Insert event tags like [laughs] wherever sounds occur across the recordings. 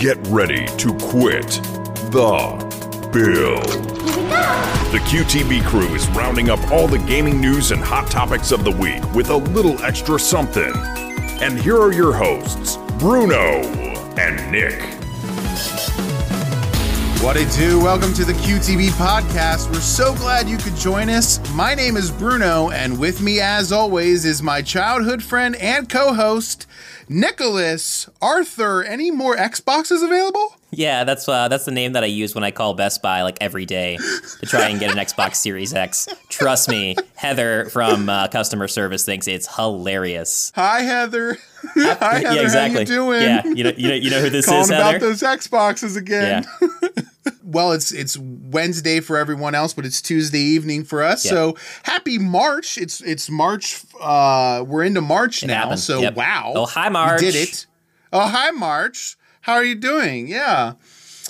Get ready to quit the build. The QTB crew is rounding up all the gaming news and hot topics of the week with a little extra something. And here are your hosts, Bruno and Nick. What it do? Welcome to the QTB podcast. We're so glad you could join us. My name is Bruno, and with me, as always, is my childhood friend and co host, Nicholas. Arthur, any more Xboxes available? Yeah, that's uh, that's the name that I use when I call Best Buy like every day to try and get an Xbox [laughs] Series X. Trust me, Heather from uh, customer service thinks it's hilarious. Hi, Heather. [laughs] Hi, Heather. yeah, exactly. How you doing? Yeah, you know, you know, you know who this Calling is, about those Xboxes again. Yeah. [laughs] well, it's it's Wednesday for everyone else, but it's Tuesday evening for us. Yeah. So happy March! It's it's March. Uh, we're into March now. happened. So Yep. wow! Oh, hi, March. We did it. Oh, hi, March. How are you doing? Yeah.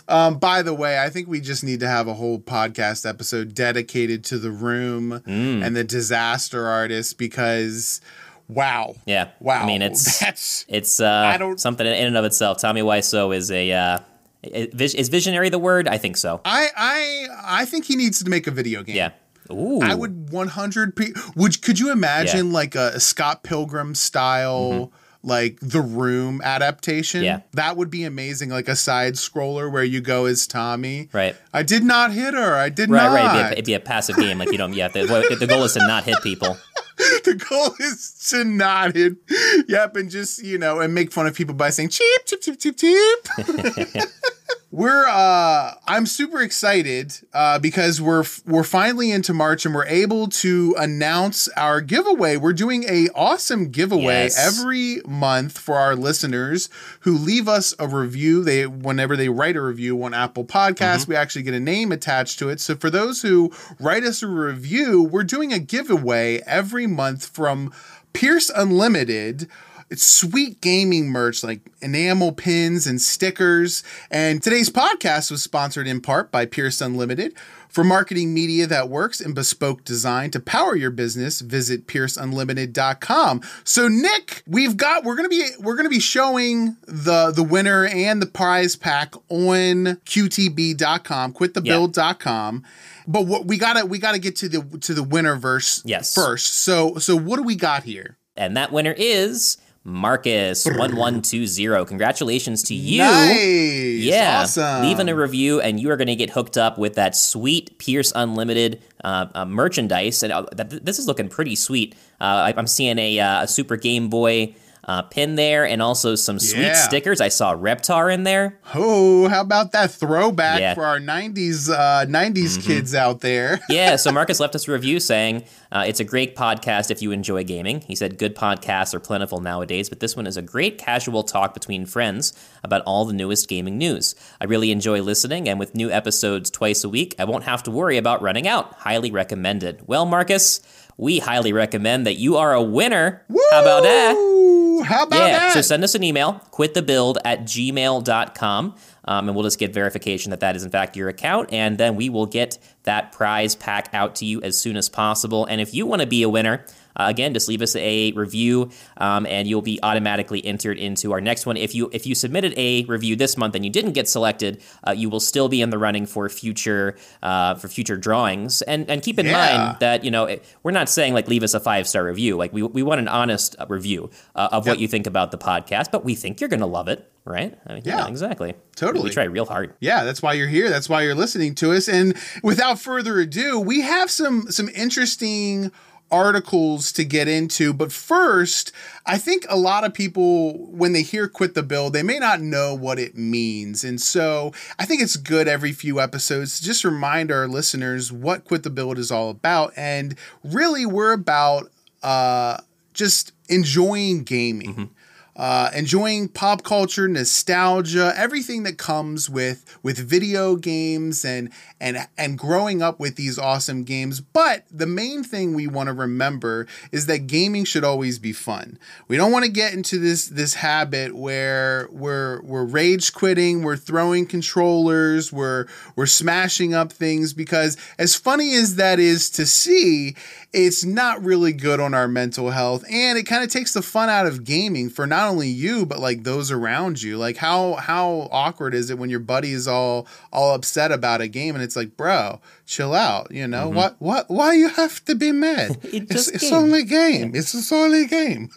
Um, by the way, I think we just need to have a whole podcast episode dedicated to the room Mm. and the disaster artist because, wow, Yeah, wow. I mean, it's [laughs] that's it's uh, don't- something in and of itself. Tommy Wiseau is a uh, is is visionary the word? I think so. I I I think he needs to make a video game. Yeah. Ooh. I would 100 pe- would could you imagine like a, Scott Pilgrim style like the room adaptation Mm-hmm. Yeah. that would be amazing like a side scroller where you go as Tommy Right. I did not hit her I did Right, not right. It'd it'd be a passive game. Like you don't. Yeah. The, the goal is to not hit people. [laughs] [laughs] the goal is to not hit. Yep and just you know and make fun of people by saying cheap cheap cheap cheap cheap [laughs] we're uh i'm super excited uh because we're we're finally into march and we're able to announce our giveaway. We're doing a awesome giveaway Yes. every month for our listeners who leave us a review. They whenever they write a review on apple Podcasts, we actually get a name attached to it. So for those who write us a review we're doing a giveaway every month from pierce unlimited it's sweet gaming merch like enamel pins and stickers. And today's podcast was sponsored in part by Pierce Unlimited. For marketing media that works and bespoke design to power your business, visit pierceunlimited.com. So Nick, we've got we're going to be we're going to be showing the the winner and the prize pack on qtb.com, quitthebuild.com. But what we got to we got to get to the to the winner verse Yes. first. So so what do we got here? And that winner is Marcus one one two zero. Congratulations to you. Nice. Yeah, Awesome. leaving a review, and you are going to get hooked up with that sweet Pierce Unlimited uh, uh, merchandise. And uh, th- this is looking pretty sweet. Uh, I- I'm seeing a, uh, a Super Game Boy uh, pin there, and also some sweet Yeah. stickers. I saw Reptar in there. Oh, how about that throwback Yeah. Mm-hmm. for our 90s uh 90s kids out there? [laughs] Yeah, so Marcus left us a review saying uh, it's a great podcast if you enjoy gaming. He said good podcasts are plentiful nowadays, but this one is a great casual talk between friends about all the newest gaming news. I really enjoy listening, and with new episodes twice a week, I won't have to worry about running out. Highly recommended. Well, Marcus, we highly recommend that you are a winner. How about that? How about yeah, that? so send us an email, quitthebuild at gmail.com, um, and we'll just get verification that that is in fact your account, and then we will get that prize pack out to you as soon as possible. And if you want to be a winner, uh, again, just leave us a review, um, and you'll be automatically entered into our next one. If you if you submitted a review this month and you didn't get selected, uh, you will still be in the running for future uh, for future drawings. And and keep in Yeah. mind that you know it, we're not saying like leave us a five star review. Like we we want an honest uh, review uh, of what you think about the podcast, but we think you're gonna love it, right? I mean, Yeah. exactly. Totally. We try real hard. Yeah, that's why you're here. That's why you're listening to us. And without further ado, we have some some interesting articles to get into. But first, I think a lot of people, when they hear quit the build, they may not know what it means. And so I think it's good every few episodes to just remind our listeners what quit the build is all about. And really, we're about uh, just enjoying gaming uh, enjoying pop culture, nostalgia, everything that comes with with video games and and and growing up with these awesome games. But the main thing we want to remember is that gaming should always be fun. We don't want to get into this this habit where we're we're rage quitting, we're throwing controllers, we're we're smashing up things because as funny as that is to see, it's not really good on our mental health and it kind of takes the fun out of gaming for not not only you but like those around you. Like how how awkward is it when your buddy is all all upset about a game and it's like, bro, chill out. You know mm-hmm. what what why you have to be mad? it [laughs] it's, it's only game. It's just only game.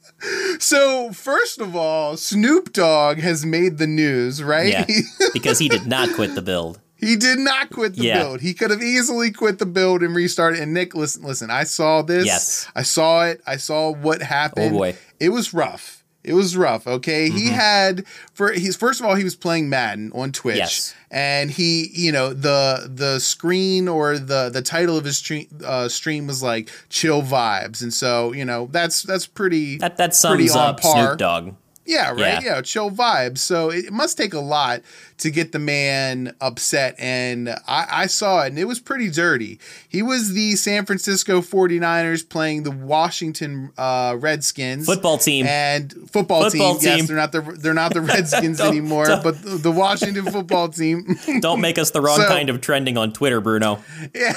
[laughs] so first of all, Snoop Dogg has made the news, right? Yeah, [laughs] because he did not quit the build. He did not quit the yeah. build. He could have easily quit the build and restarted. And Nick, listen, listen. I saw this. Yes, I saw it. I saw what happened. Oh boy, it was rough. It was rough. Okay, mm-hmm. he had for he's first of all he was playing Madden on Twitch, yes. and he you know the the screen or the the title of his stream uh, stream was like chill vibes, and so you know that's that's pretty that that sums pretty up Snoop Dogg. Yeah, right. Yeah. yeah, chill vibes. So it must take a lot to get the man upset. And I, I, saw it, and it was pretty dirty. He was the San Francisco 49ers playing the Washington uh, Redskins football team and football, football team. team. Yes, they're not the they're not the [laughs] Redskins anymore, but the, the, Washington football team. [laughs] don't make us the wrong so, kind of trending on Twitter, Bruno. [laughs] Yeah,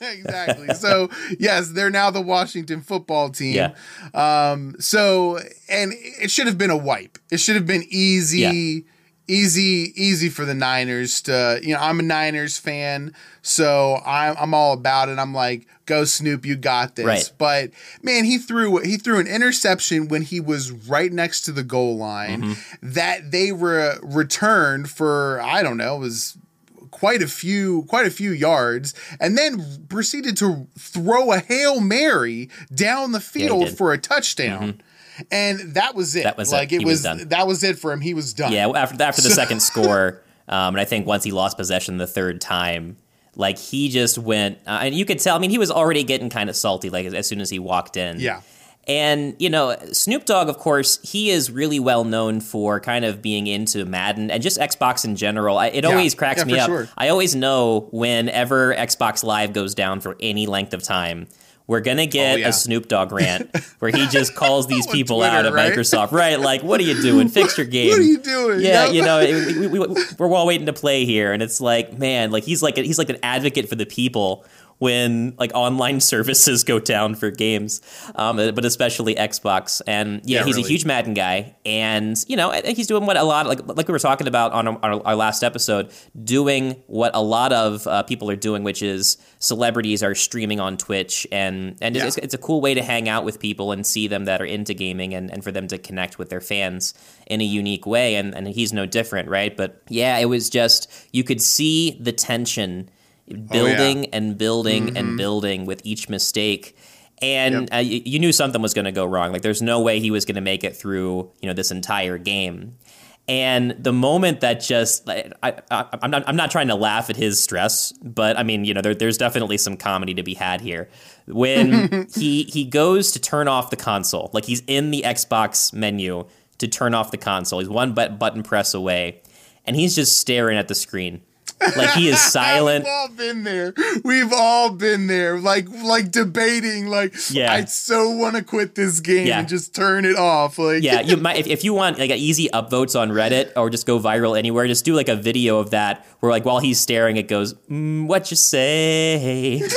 exactly. so yes, they're now the Washington football team. Yeah. Um. So and it should have been a wipe. It should have been easy. Yeah easy easy for the Niners to you know I'm a Niners fan so I'm I'm all about it I'm like go Snoop you got this right. but man he threw he threw an interception when he was right next to the goal line mm-hmm. that they were returned for I don't know it was quite a few quite a few yards and then proceeded to throw a hail mary down the field yeah, for a touchdown mm-hmm and that was it. That was like it, it was, was that was it for him. He was done. Yeah, after after the [laughs] second score, um, and I think once he lost possession the third time, like he just went, uh, and you could tell. I mean, he was already getting kind of salty, like as, as soon as he walked in. Yeah. And, you know, Snoop Dogg, of course, he is really well known for kind of being into Madden and just Xbox in general. I, it yeah. always cracks yeah, me up. Sure. I always know whenever Xbox Live goes down for any length of time, we're gonna oh, get oh, yeah. a Snoop Dogg rant [laughs] where he just calls these people Twitter, out at right? Microsoft, right? Like, what are you [laughs] doing? Fix your game. what are you doing? Yeah, you know, we, we, we, [laughs] we're all waiting to play here, and it's like, man, like he's like he's like an advocate for the people when like online [laughs] services go down for games, um, but especially Xbox. And yeah, yeah he's really. a huge Madden guy, and you know, I think he's doing what a lot like like we were talking about on our, our last episode, doing what a lot of uh, people are doing, which is celebrities are streaming on Twitch, and and yeah. it's, it's a cool way to hang out with people and see them that are into gaming, and, and for them to connect with their fans in a unique way. And and he's no different, right? But yeah, it was just you could see the tension building oh, yeah. and building mm-hmm. and building with each mistake and yep. uh, you, you knew something was going to go wrong like there's no way he was going to make it through you know this entire game and the moment that just I, I, am not I'm not trying to laugh at his stress, but I mean you know there, there's definitely some comedy to be had here when [laughs] he he goes to turn off the console like he's in the Xbox menu to turn off the console he's one button press away and he's just staring at the screen like he is [laughs] silent. We've all been there. We've all been there. Like like debating. Like yeah. I so want to quit this game yeah. and just turn it off. Like yeah, you [laughs] might if, if you want like easy upvotes on Reddit or just go viral anywhere, just do like a video of that where like while he's staring, it goes, mm, "What you say." [laughs]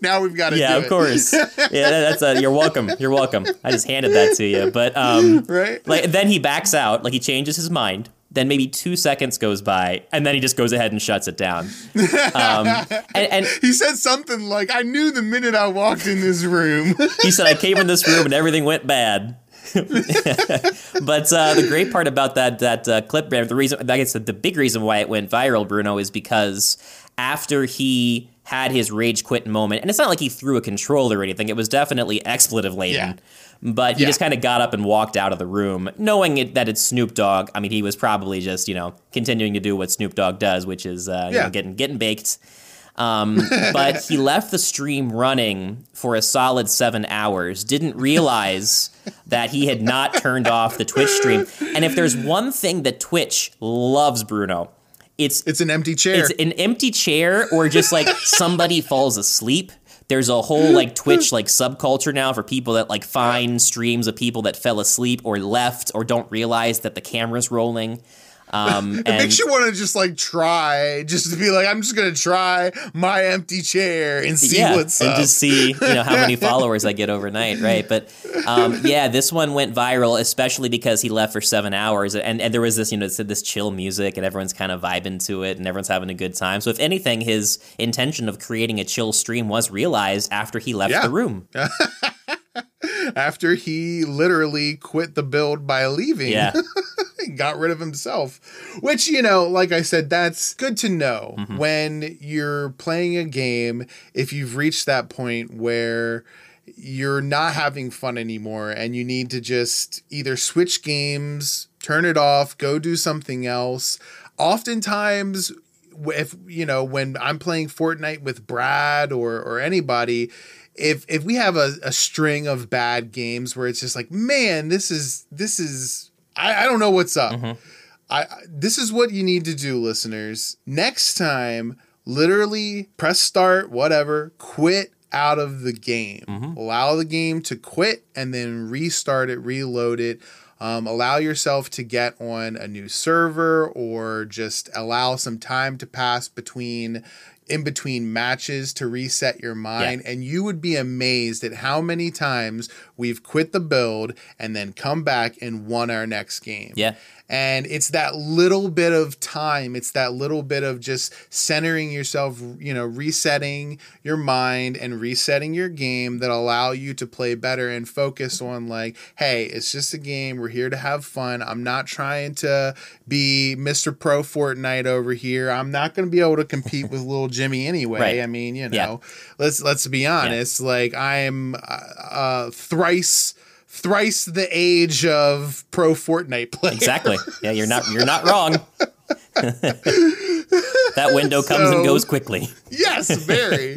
now we've got to yeah of course yeah that's a, you're welcome you're welcome i just handed that to you but um right like then he backs out like he changes his mind then maybe two seconds goes by, and then he just goes ahead and shuts it down. Um, [laughs] and, and, he said something like, "I knew the minute I walked in this room." [laughs] he said, "I came in this room and everything went bad." [laughs] but uh, the great part about that that uh, clip, the reason I the, big reason why it went viral, Bruno, is because after he had his rage quit moment, and it's not like he threw a controller or anything; it was definitely expletive laden. Yeah. But he yeah. just kind of got up and walked out of the room, knowing it, that it's Snoop Dogg. I mean, he was probably just you know continuing to do what Snoop Dogg does, which is uh, yeah. know, getting getting baked. Um, [laughs] but he left the stream running for a solid seven hours. Didn't realize that he had not turned off the Twitch stream. And if there's one thing that Twitch loves, Bruno, it's it's an empty chair. It's an empty chair, or just like somebody falls asleep there's a whole [laughs] like Twitch like subculture now for people that like find streams of people that fell asleep or left or don't realize that the camera's rolling. Um, [laughs] It makes you want to just like try, just to be like, I'm just gonna try my empty chair and see yeah, what's and up. just see you know how many [laughs] followers I get overnight, right? But um, yeah, this one went viral, especially because he left for seven hours, and and there was this you know it said this chill music, and everyone's kind of vibing to it, and everyone's having a good time. So if anything, his intention of creating a chill stream was realized after he left Yeah. the room. [laughs] After he literally quit the build by leaving. Yeah. Got rid of himself. Which, you know, like I said, that's good to know Mm-hmm. when you're playing a game, if you've reached that point where you're not having fun anymore and you need to just either switch games, turn it off, go do something else. Oftentimes, if you know, when I'm playing Fortnite with Brad or or anybody, if if we have a, a string of bad games where it's just like, man, this is this is I, I don't know what's up. I, I this is what you need to do, listeners. Next time, literally press start, whatever, quit out of the game. Allow the game to quit and then restart it, reload it. Um, allow yourself to get on a new server or just allow some time to pass between in between matches to reset your mind and you would be amazed at how many times we've quit the build and then come back and won our next game. Yeah. And it's that little bit of time, it's that little bit of just centering yourself, you know, resetting your mind and resetting your game that allow you to play better and focus on like, hey, it's just a game. We're here to have fun. I'm not trying to be Mr. Pro Fortnite over here. I'm not going to be able to compete with little Jimmy [laughs] anyway. Right. I mean, you Yeah. know, let's let's be honest. Like I am uh, uh, thrice thrice the age of pro Fortnite player. Exactly. Yeah, you're not you're not wrong. [laughs] that window comes So- and goes quickly. yes, very.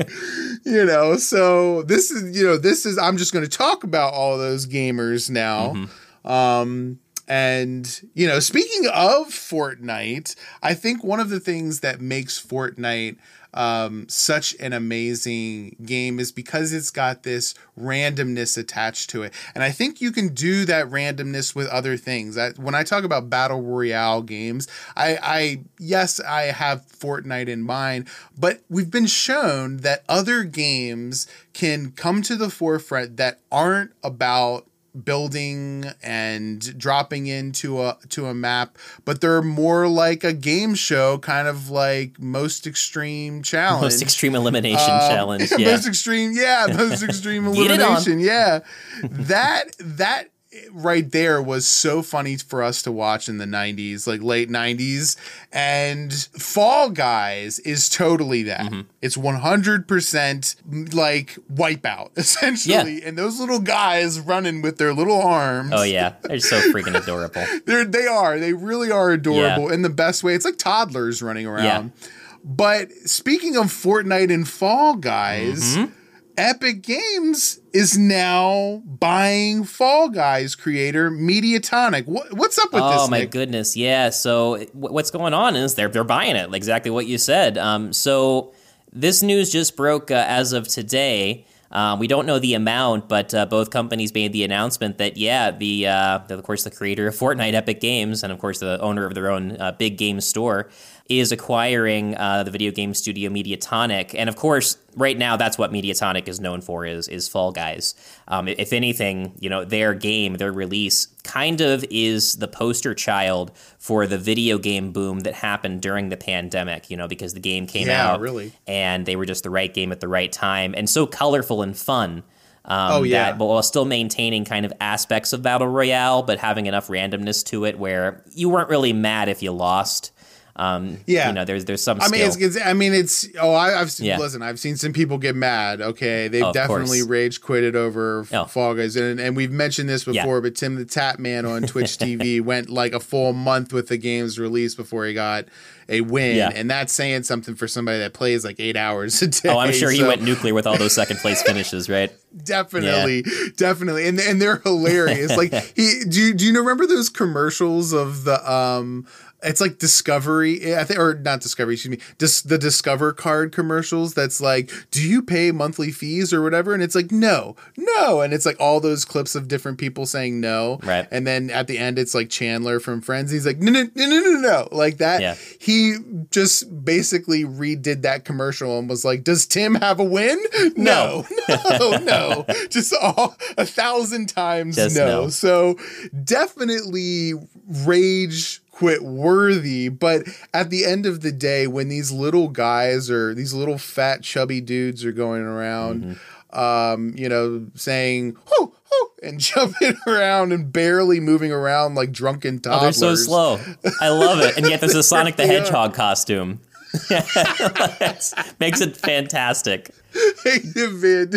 you know, so this is you know this is I'm just going to talk about all those gamers now. Um and you know, speaking of Fortnite, I think one of the things that makes Fortnite um, such an amazing game is because it's got this randomness attached to it, and I think you can do that randomness with other things. I, when I talk about battle royale games, I, I yes, I have Fortnite in mind, but we've been shown that other games can come to the forefront that aren't about building and dropping into a to a map but they're more like a game show kind of like most extreme challenge Most extreme elimination Um, challenge. [laughs] Yeah. most extreme yeah most [laughs] extreme Get it on. elimination yeah that that right there was so funny for us to watch in the 90s like late 90s and fall guys is totally that Mm-hmm. it's 100% like wipeout [laughs] essentially and those little guys running with their little arms Oh yeah, they're so [laughs] freaking adorable. they're they are. They really are adorable in the best way. It's like toddlers running around. But speaking of Fortnite and Fall Guys, Mm-hmm. Epic Games is now buying Fall Guys creator Mediatonic. What, what's up with Oh this? Oh my Nick? goodness, yeah. So wh- what's going on is they're they're buying it, exactly what you said. Um, so this news just broke uh, as of today. Uh, we don't know the amount, but uh, both companies made the announcement that yeah, the, uh, the of course the creator of Fortnite, Epic Games, and of course the owner of their own uh, big game store, is acquiring uh, the video game studio Mediatonic, and of course right now that's what Mediatonic is known for is is Fall Guys. Um, if anything, you know their game, their release, kind of is the poster child for the video game boom that happened during the pandemic. You know because the game came Yeah, out, really. and they were just the right game at the right time, and so colorful and fun. Um, Oh, yeah. that, but while still maintaining kind of aspects of battle royale, but having enough randomness to it where you weren't really mad if you lost. Um, Yeah. you know, there's there's some. I mean, it's, it's. I mean, it's. Oh, I, I've seen. Yeah. Listen, I've seen some people get mad. Okay, they've Oh, definitely course. rage quitted over Oh. Fall Guys, and and we've mentioned this Yeah. before. But Tim the Tatman on Twitch [laughs] TV went like a full month with the game's release before he got a win, Yeah. and that's saying something for somebody that plays like eight hours a day. Oh, I'm sure he went nuclear with all those second place [laughs] finishes, right? definitely, yeah. definitely, and and they're [laughs] hilarious. like he, do you, do you remember those commercials of the um it's like Discovery, eh, I think, or not Discovery, excuse me, Dis- the Discover card commercials. That's like, do you pay monthly fees or whatever? And it's like, no, no, and it's like all those clips of different people saying no, right? And then at the end, it's like Chandler from Friends. He's like, no, no, no, no, no, no, like that. Yeah. He just basically redid that commercial and was like, does Tim have a win? No, no, [laughs] no, no. just all a thousand times no. no. So definitely rage quit worthy. But at the end of the day, when these little guys or these little fat, chubby dudes are going around, mm-hmm. um, you know, saying, whoo, whoo, and [laughs] jumping around and barely moving around like drunken toddlers. Oh, they're so slow. I love it. And yet there's a [laughs] Sonic the Hedgehog costume. [laughs] makes it fantastic. Man,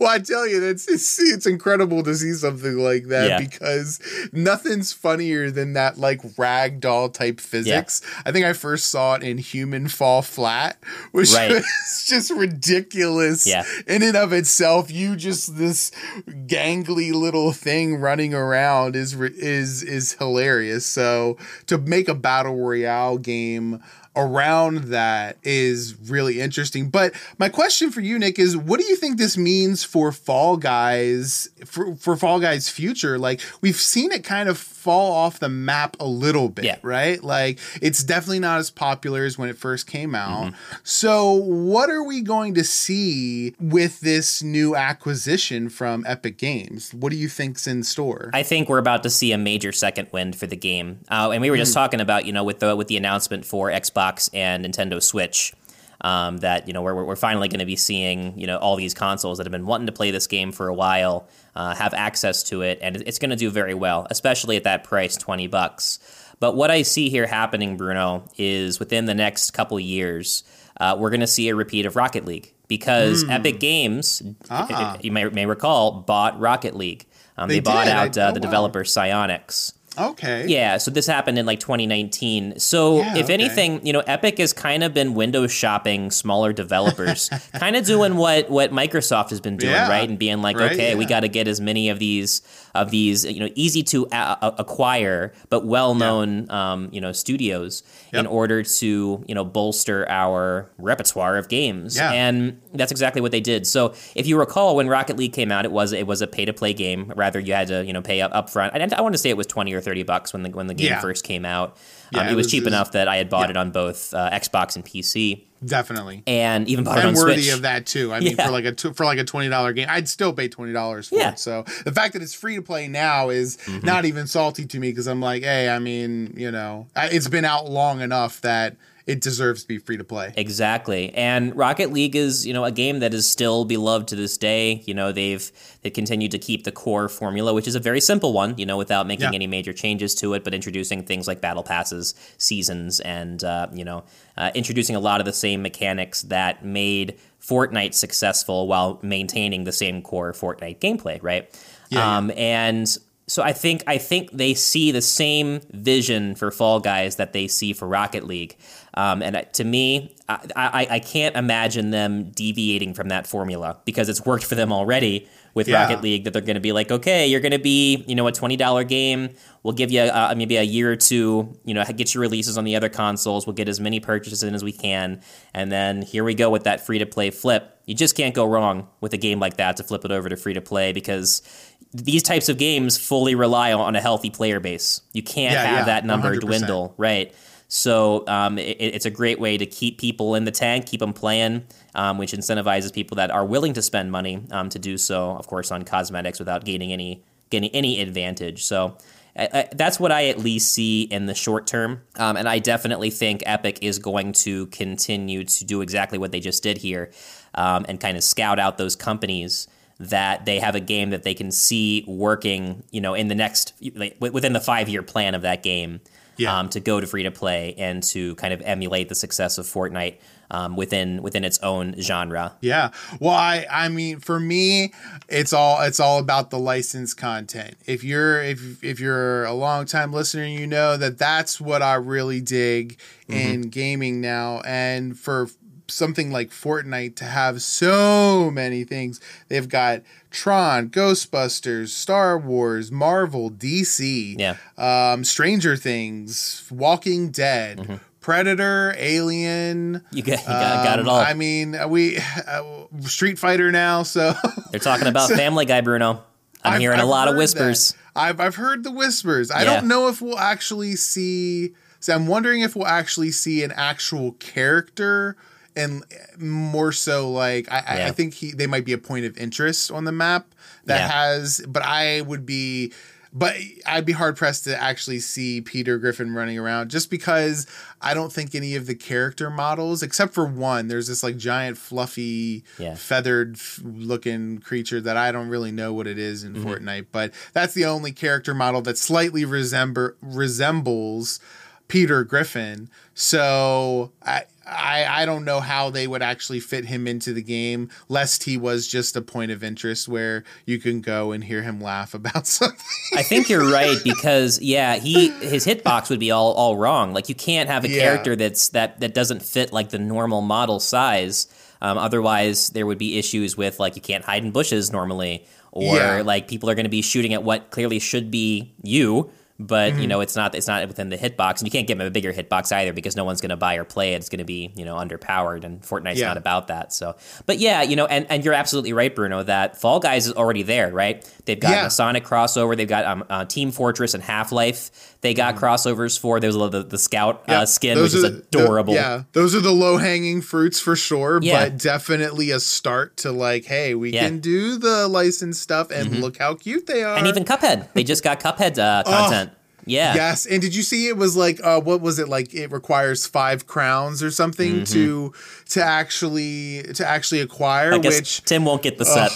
well, I tell you, it's, it's it's incredible to see something like that yeah. because nothing's funnier than that like ragdoll type physics. Yeah. I think I first saw it in Human Fall Flat, which right. [laughs] was just ridiculous yeah. in and of itself. You just this gangly little thing running around is is is hilarious. So to make a battle royale game around that is really interesting. But my question for you, Nick, is what do you think this means for Fall Guys for, for Fall Guys future? Like we've seen it kind of fall off the map a little bit, yeah. right? Like it's definitely not as popular as when it first came out. Mm-hmm. So what are we going to see with this new acquisition from Epic Games? What do you think's in store? I think we're about to see a major second wind for the game. Uh, and we were just mm. talking about, you know, with the with the announcement for Xbox Xbox and Nintendo Switch. Um, that you know we're, we're finally going to be seeing you know all these consoles that have been wanting to play this game for a while uh, have access to it, and it's going to do very well, especially at that price, twenty bucks. But what I see here happening, Bruno, is within the next couple years, uh, we're going to see a repeat of Rocket League because mm. Epic Games, ah. you may, may recall, bought Rocket League. Um, they, they bought out uh, oh, the wow. developer Psyonix. Okay. Yeah, so this happened in like 2019. So yeah, if okay. anything, you know, Epic has kind of been window shopping smaller developers, [laughs] kind of doing what what Microsoft has been doing, yeah. right? And being like, right, okay, yeah. we got to get as many of these of these, you know, easy to a- acquire but well-known, um, you know, studios yep. in order to, you know, bolster our repertoire of games. And that's exactly what they did. So if you recall, when Rocket League came out, it was it was a pay-to-play game. Rather, you had to, you know, pay up, up front. I, I want to say it was 20 or thirty bucks when the when the game yeah. first came out. Yeah, um, it, it, was, cheap it was, enough that I had bought yeah. it on both uh, Xbox and PC. Definitely, and even bought and worthy Switch. of that too. I mean, [laughs] for like a for like a twenty dollar game, I'd still pay twenty dollars for yeah. it. So the fact that it's free to play now is mm-hmm. not even salty to me because I'm like, hey, I mean, you know, it's been out long enough that it deserves to be free to play. Exactly. And Rocket League is, you know, a game that is still beloved to this day. You know, they've they continued to keep the core formula, which is a very simple one, you know, without making yeah. any major changes to it, but introducing things like battle passes, seasons, and uh, you know, uh, introducing a lot of the same mechanics that made Fortnite successful while maintaining the same core Fortnite gameplay, right? Yeah, um, yeah. And so I think I think they see the same vision for Fall Guys that they see for Rocket League. Um, and to me, I, I, I, can't imagine them deviating from that formula because it's worked for them already with yeah. Rocket League. That they're going to be like, okay, you're going to be, you know, a twenty dollar game. We'll give you uh, maybe a year or two, you know, get your releases on the other consoles. We'll get as many purchases in as we can, and then here we go with that free to play flip. You just can't go wrong with a game like that to flip it over to free to play because these types of games fully rely on a healthy player base. You can't yeah, have yeah, that number 100%. dwindle, right? So um, it, it's a great way to keep people in the tank, keep them playing, um, which incentivizes people that are willing to spend money um, to do so, of course, on cosmetics without gaining any getting any advantage. So. Uh, that's what I at least see in the short term. Um, and I definitely think Epic is going to continue to do exactly what they just did here um, and kind of scout out those companies that they have a game that they can see working, you know, in the next, like, within the five year plan of that game yeah. um, to go to free to play and to kind of emulate the success of Fortnite um, within within its own genre. Yeah. Well, I I mean, for me, it's all it's all about the licensed content. If you're if if you're a long time listener, you know that that's what I really dig mm-hmm. in gaming now. And for something like Fortnite to have so many things. They've got Tron, Ghostbusters, Star Wars, Marvel, DC, Yeah. um, Stranger Things, Walking Dead, Mm-hmm. Predator, Alien. You got, you got, got it Um, all. I mean, we uh, Street Fighter now, so They're talking about [laughs] Family Guy, Bruno. I'm I've- hearing a I've lot of whispers. that. I've I've heard the whispers. I Yeah. don't know if we'll actually see. So I'm wondering if we'll actually see an actual character, and more so like I, I- Yeah. I think he they might be a point of interest on the map that Yeah. has. But I would be. But I'd be hard pressed to actually see Peter Griffin running around just because I don't think any of the character models, except for one, there's this like giant fluffy Yeah. feathered f- looking creature that I don't really know what it is in Mm-hmm. Fortnite, but that's the only character model that slightly resemble resembles Peter Griffin. So I, I I don't know how they would actually fit him into the game, lest he was just a point of interest where you can go and hear him laugh [laughs] about something. I think you're right because yeah, he his hitbox would be all all wrong. Like you can't have a Yeah. character that's that that doesn't fit like the normal model size. Um, otherwise, there would be issues with like you can't hide in bushes normally, or Yeah. like people are going to be shooting at what clearly should be you, but Mm-hmm. you know it's not it's not within the hitbox, and you can't give him a bigger hitbox either because no one's going to buy or play it. It's going to be you know underpowered, and Fortnite's Yeah. not about that. So, but yeah, you know, and and you're absolutely right, Bruno, that Fall Guys is already there, right? They've got Yeah. a Sonic crossover. They've got um, uh, Team Fortress and Half Life. They got crossovers for. There's the, the Scout uh, Mm-hmm. Skin, those which is are the- adorable. yeah, those are the low hanging fruits for sure, Yeah. but definitely a start to like, hey, we Yeah. Mm-hmm. can do the licensed stuff and look how cute they are. And even Cuphead. They just got Cuphead uh, content. Yeah. Yes, and did you see it was like uh, what was it like? It requires five crowns or something to to actually to actually acquire. Mm-hmm. I guess which Tim won't get the set.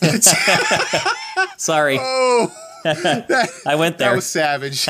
[laughs] Sorry, [laughs] oh, [laughs] that, I went that there. was savage.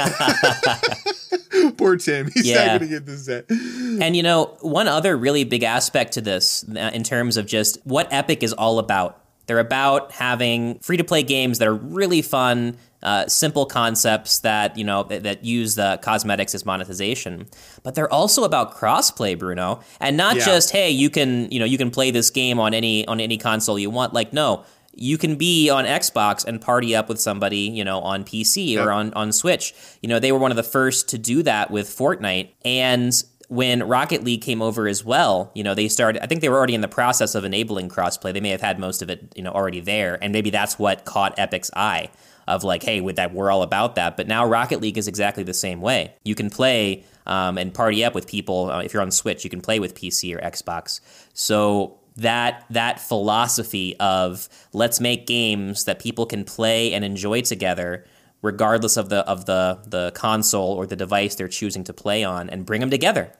Poor Tim. He's Yeah. not going to get this set. And you know, one other really big aspect to this, uh, in terms of just what Epic is all about, they're about having free to play games that are really fun, uh, simple concepts that you know that, that use the cosmetics as monetization. But they're also about crossplay, Bruno, and not Yeah. just hey, you can you know you can play this game on any on any console you want. Like no. You can be on Xbox and party up with somebody, you know, on PC or on, on Switch. You know, they were one of the first to do that with Fortnite. And when Rocket League came over as well, you know, they started, I think they were already in the process of enabling crossplay. They may have had most of it, you know, already there. And maybe that's what caught Epic's eye of like, hey, with that, we're all about that. But now Rocket League is exactly the same way. You can play um, and party up with people. Uh, if you're on Switch, you can play with PC or Xbox. So that that philosophy of let's make games that people can play and enjoy together regardless of the of the the console or the device they're choosing to play on and bring them together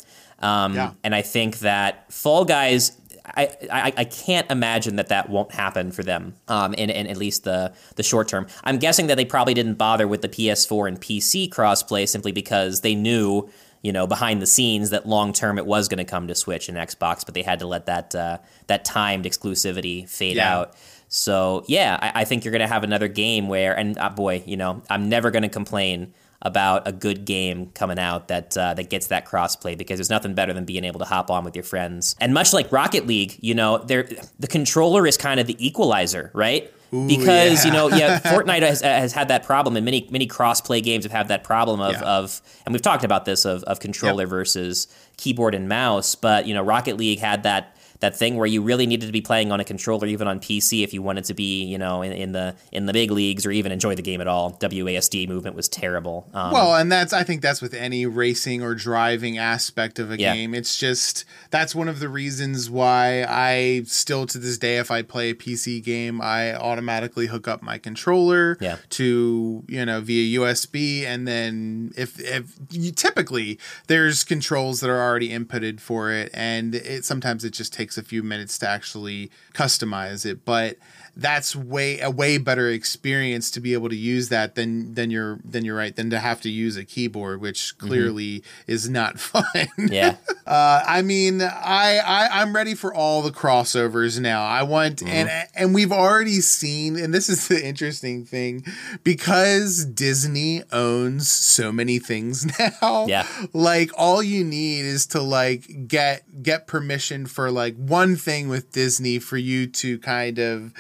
um, Yeah. and i think that fall guys I, I, I can't imagine that that won't happen for them um, in, in at least the, the short term. I'm guessing that they probably didn't bother with the PS4 and PC crossplay simply because they knew you know, behind the scenes that long term it was going to come to Switch and Xbox, but they had to let that uh, that timed exclusivity fade Yeah. out. So yeah, I, I think you're going to have another game where, and uh, boy, you know, I'm never going to complain about a good game coming out that uh, that gets that crossplay because there's nothing better than being able to hop on with your friends. And much like Rocket League, you know, there the controller is kind of the equalizer, right? because you know, yeah, [laughs] Fortnite has, has had that problem, and many many cross-play games have had that problem of, Yeah. of and we've talked about this of, of controller versus keyboard and mouse. But you know, Rocket League had that that thing where you really needed to be playing on a controller, even on PC, if you wanted to be you know in, in the in the big leagues or even enjoy the game at all. WASD movement was terrible. Um, Well, and that's I think that's with any racing or driving aspect of a Yeah. game. It's just that's one of the reasons why I still to this day if I play a PC game, I automatically hook up my controller Yeah. to, you know, via USB and then if if you typically there's controls that are already inputted for it and it sometimes it just takes takes a few minutes to actually customize it, but that's way a way better experience to be able to use that than than you're than you're right than to have to use a keyboard, which mm-hmm. clearly mm-hmm. is not [laughs] fun. Yeah. [laughs] uh, I mean, I, I I'm ready for all the crossovers now. I want mm-hmm. and and we've already seen, and this is the interesting thing, because Disney owns so many things [laughs] now. Yeah. Like all you need is to like get get permission for like one thing with Disney for you to kind of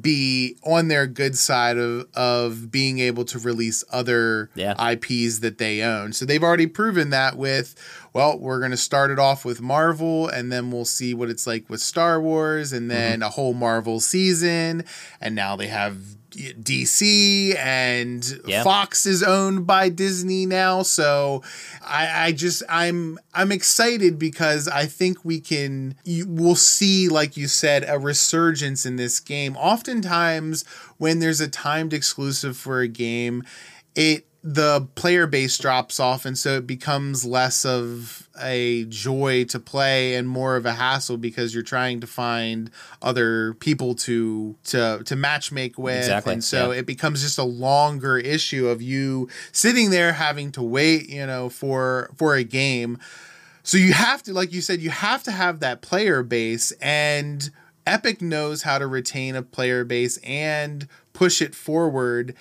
be on their good side of of being able to release other yeah. IPs that they own. So they've already proven that with well, we're going to start it off with Marvel and then we'll see what it's like with Star Wars and then mm-hmm. a whole Marvel season and now they have DC and yep. Fox is owned by Disney now. So I, I just I'm I'm excited because I think we can you, we'll see, like you said, a resurgence in this game. Oftentimes when there's a timed exclusive for a game, it the player base drops off and so it becomes less of a joy to play and more of a hassle because you're trying to find other people to to to matchmake with exactly. and so yeah. it becomes just a longer issue of you sitting there having to wait you know for for a game so you have to like you said you have to have that player base and epic knows how to retain a player base and push it forward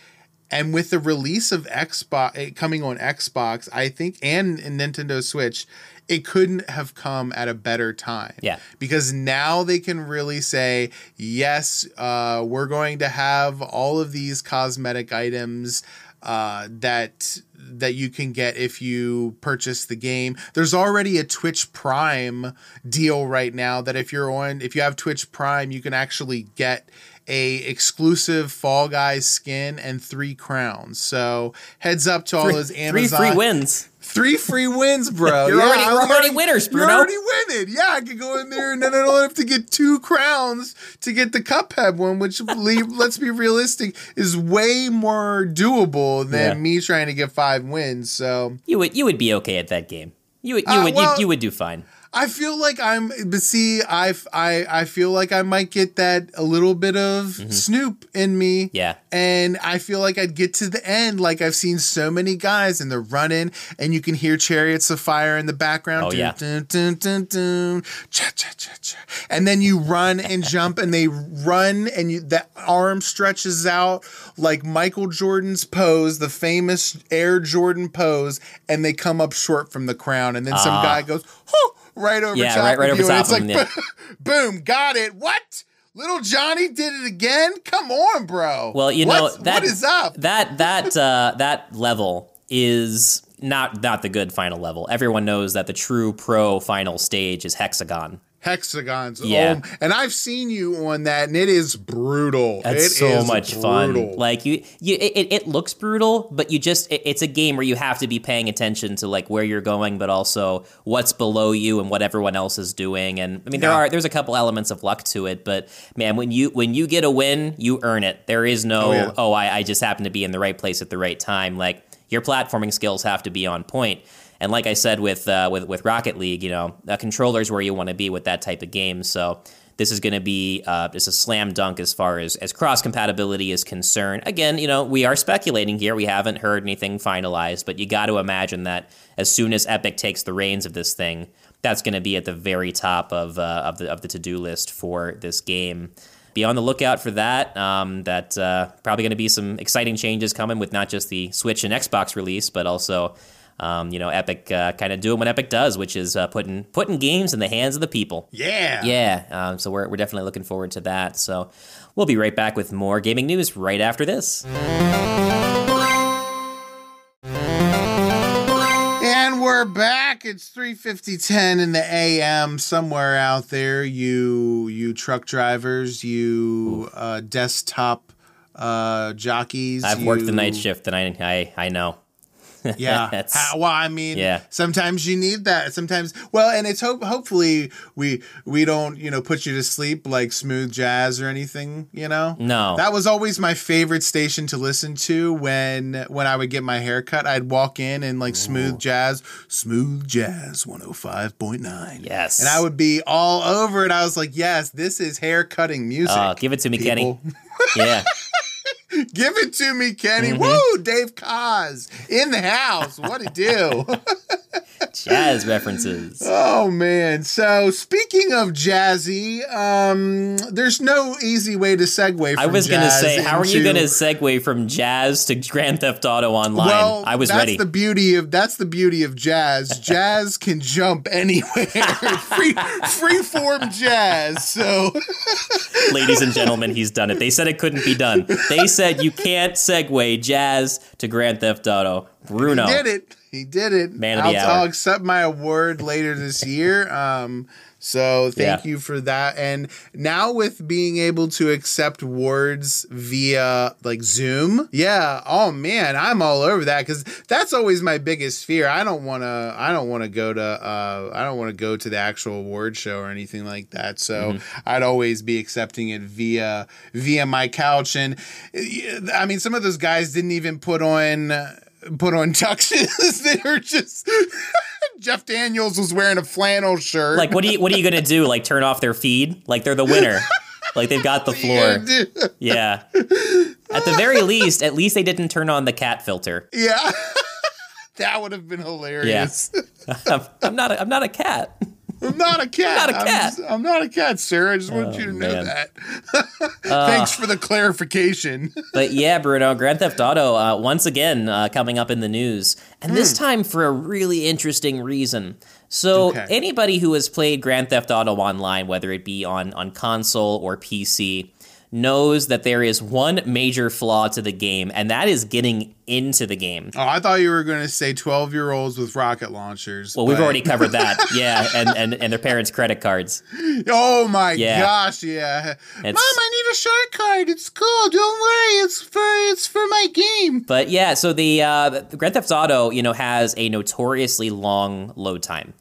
and with the release of Xbox eh, coming on Xbox, I think, and Nintendo Switch, it couldn't have come at a better time. Yeah. Because now they can really say, yes, uh, we're going to have all of these cosmetic items uh, that that you can get if you purchase the game. There's already a Twitch Prime deal right now that if you're on if you have Twitch Prime, you can actually get a exclusive Fall Guys skin and three crowns. So heads up to all three, those Amazon three free wins. Three free wins, bro. [laughs] you're yeah, already, already, already winners, Bruno. You're already winning. Yeah, I could go in there and then I don't have to get two crowns to get the Cuphead one, which [laughs] let's be realistic is way more doable than yeah. me trying to get five wins. So you would you would be okay at that game. You would you uh, would well, you, you would do fine. I feel like I'm, but see, I, I, I feel like I might get that a little bit of mm-hmm. Snoop in me. Yeah. And I feel like I'd get to the end. Like I've seen so many guys and they're running and you can hear Chariots of Fire in the background. Oh, dun, yeah. Dun, dun, dun, dun, cha, cha, cha, cha. And then you run and [laughs] jump and they run and you, that arm stretches out like Michael Jordan's pose, the famous Air Jordan pose, and they come up short from the crown. And then some uh. guy goes, oh, right over yeah, top right, right of over top it's like, yeah. [laughs] boom, got it. What? Little Johnny did it again? Come on, bro. Well, you know that what is up? That that [laughs] uh, that level is not not the good final level. Everyone knows that the true pro final stage is hexagon hexagons. Oh, yeah. Oh, and I've seen you on that, and it is brutal. That's it so much brutal. fun. Like you, you, it, it looks brutal, but you just, it, it's a game where you have to be paying attention to like where you're going, but also what's below you and what everyone else is doing. And I mean, there yeah. are, there's a couple elements of luck to it, but man, when you, when you get a win, you earn it. There is no, oh, yeah. oh I, I just happen to be in the right place at the right time. Like your platforming skills have to be on point. And like I said with uh, with with Rocket League, you know, a controller is where you want to be with that type of game. So this is going to be uh, just a slam dunk as far as, as cross compatibility is concerned. Again, you know, we are speculating here. We haven't heard anything finalized, but you got to imagine that as soon as Epic takes the reins of this thing, that's going to be at the very top of uh, of the of the to do list for this game. Be on the lookout for that. Um, that uh, probably going to be some exciting changes coming with not just the Switch and Xbox release, but also um, you know, Epic uh, kind of doing what Epic does, which is uh, putting putting games in the hands of the people. Yeah, yeah. Um, so we're we're definitely looking forward to that. So we'll be right back with more gaming news right after this. And we're back. It's 3:50 in the AM somewhere out there. You you truck drivers, you uh, desktop uh, jockeys. I've you... worked the night shift, and I I I know. [laughs] Yeah. How- well, I mean, Yeah. sometimes you need that. Sometimes, well, and it's hope hopefully we we don't you know put you to sleep like smooth jazz or anything. You know, No. That was always my favorite station to listen to when when I would get my hair cut. I'd walk in and like smooth jazz, smooth jazz, one hundred five point nine. Yes. and I would be all over it. I was like, yes, this is hair cutting music. Oh, give it to me, people. Kenny. [laughs] Yeah. Give it to me, Kenny. Mm-hmm. Woo! Dave Koz in the house. What it do? [laughs] Jazz references. oh man. So speaking of jazzy, um, there's no easy way to segue. From Jazz. I was gonna say, how are you gonna segue from jazz to Grand Theft Auto Online? Well, I was that's ready. the beauty of that's the beauty of jazz. [laughs] Jazz can jump anywhere. [laughs] free free form jazz. So [laughs] Ladies and gentlemen, he's done it. They said it couldn't be done. They said you can't segue jazz to Grand Theft Auto. Bruno. He did it. He did it. Man I'll. I'll accept my award later this year. [laughs] Um, so thank Yeah. you for that. And now with being able to accept awards via like Zoom, yeah. Oh man, I'm all over that because that's always my biggest fear. I don't want to. I don't want to go to. Uh, I don't want to go to the actual award show or anything like that. So Mm-hmm. I'd always be accepting it via via my couch. And I mean, some of those guys didn't even put on put on tuxes. [laughs] they were just [laughs] Jeff Daniels was wearing a flannel shirt. Like, what are you what are you gonna do? Like, turn off their feed? Like, they're the winner. like, they've got the [laughs] floor. Yeah. At the very least, at least they didn't turn on the cat filter. Yeah. that would have been hilarious. Yeah. I'm not. A, I'm not a cat. I'm not a cat. Not a cat. I'm, I'm not a cat, sir. I just wanted Oh, you to know man. that. [laughs] Thanks for the clarification. [laughs] But yeah, Bruno, Grand Theft Auto uh, once again uh, coming up in the news, and this time for a really interesting reason. So Okay. anybody who has played Grand Theft Auto online, whether it be on on console or PC, knows that there is one major flaw to the game, and that is getting into the game. Oh, I thought you were going to say 12 year olds with rocket launchers. Well, we've already covered [laughs] that, yeah, and, and and their parents' credit cards. Oh my Yeah. gosh, yeah. Mom, I need a shark card. It's cool. Don't worry. It's for it's for my game. But yeah, so the, uh, the Grand Theft Auto, you know, has a notoriously long load time.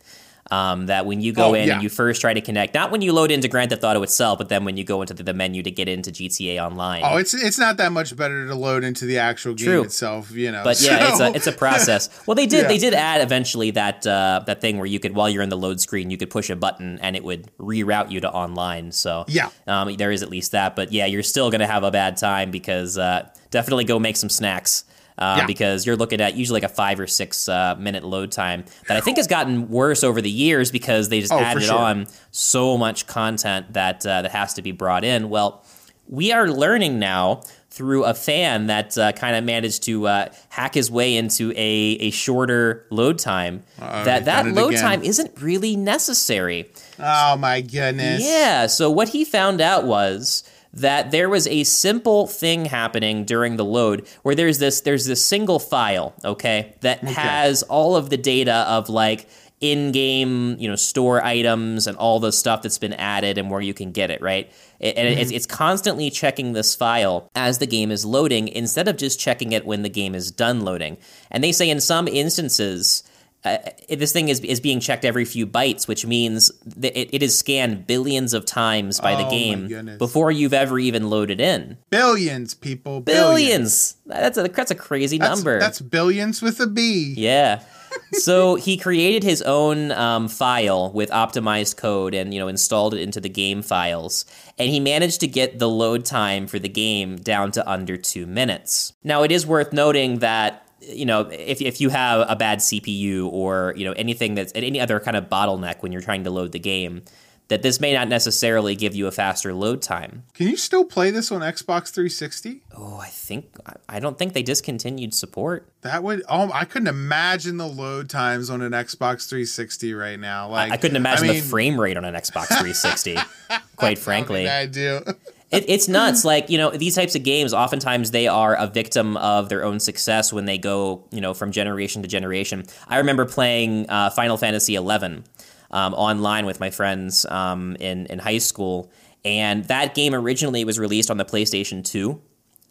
Um, that when you go Oh, in yeah. and you first try to connect, not when you load into Grand Theft Auto itself, but then when you go into the, the menu to get into GTA Online. Oh, it's it's not that much better to load into the actual game True. itself, you know. but yeah, it's a it's a process. [laughs] Well, they did Yeah. they did add eventually that uh, that thing where you could while you're in the load screen, you could push a button and it would reroute you to online. So Yeah. um, there is at least that. But yeah, you're still gonna have a bad time because uh, definitely go make some snacks. Uh, Yeah. Because you're looking at usually like a five or six uh, minute load time that I think has gotten worse over the years because they just Oh, added sure. on so much content that uh, that has to be brought in. Well, we are learning now through a fan that uh, kind of managed to uh, hack his way into a, a shorter load time that that load again. time isn't really necessary. oh my goodness. Yeah, so what he found out was that there was a simple thing happening during the load where there's this there's this single file, okay, that has all of the data of like in-game, you know, store items and all the stuff that's been added and where you can get it, right? And it's, mm-hmm. it's constantly checking this file as the game is loading instead of just checking it when the game is done loading. And they say in some instances, uh, this thing is, is being checked every few bytes, which means that it, it is scanned billions of times by Oh the game before you've ever even loaded in. Billions, people. Billions. Billions! That's a, that's a crazy That's, number. That's billions with a B. Yeah. [laughs] so he created his own um, file with optimized code and you know installed it into the game files and he managed to get the load time for the game down to under two minutes now it is worth noting that you know if, if you have a bad cpu or you know anything that's any other kind of bottleneck when you're trying to load the game that this may not necessarily give you a faster load time Can you still play this on Xbox 360? oh i think i don't think they discontinued support That would oh I couldn't imagine the load times on an Xbox 360 right now. Like i couldn't imagine mean, the frame rate on an xbox 360 [laughs] quite frankly I do. [laughs] It, it's nuts. Like you know, these types of games, oftentimes they are a victim of their own success when they go, you know, from generation to generation. I remember playing uh, Final Fantasy XI um, online with my friends um, in in high school, and that game originally was released on the PlayStation Two.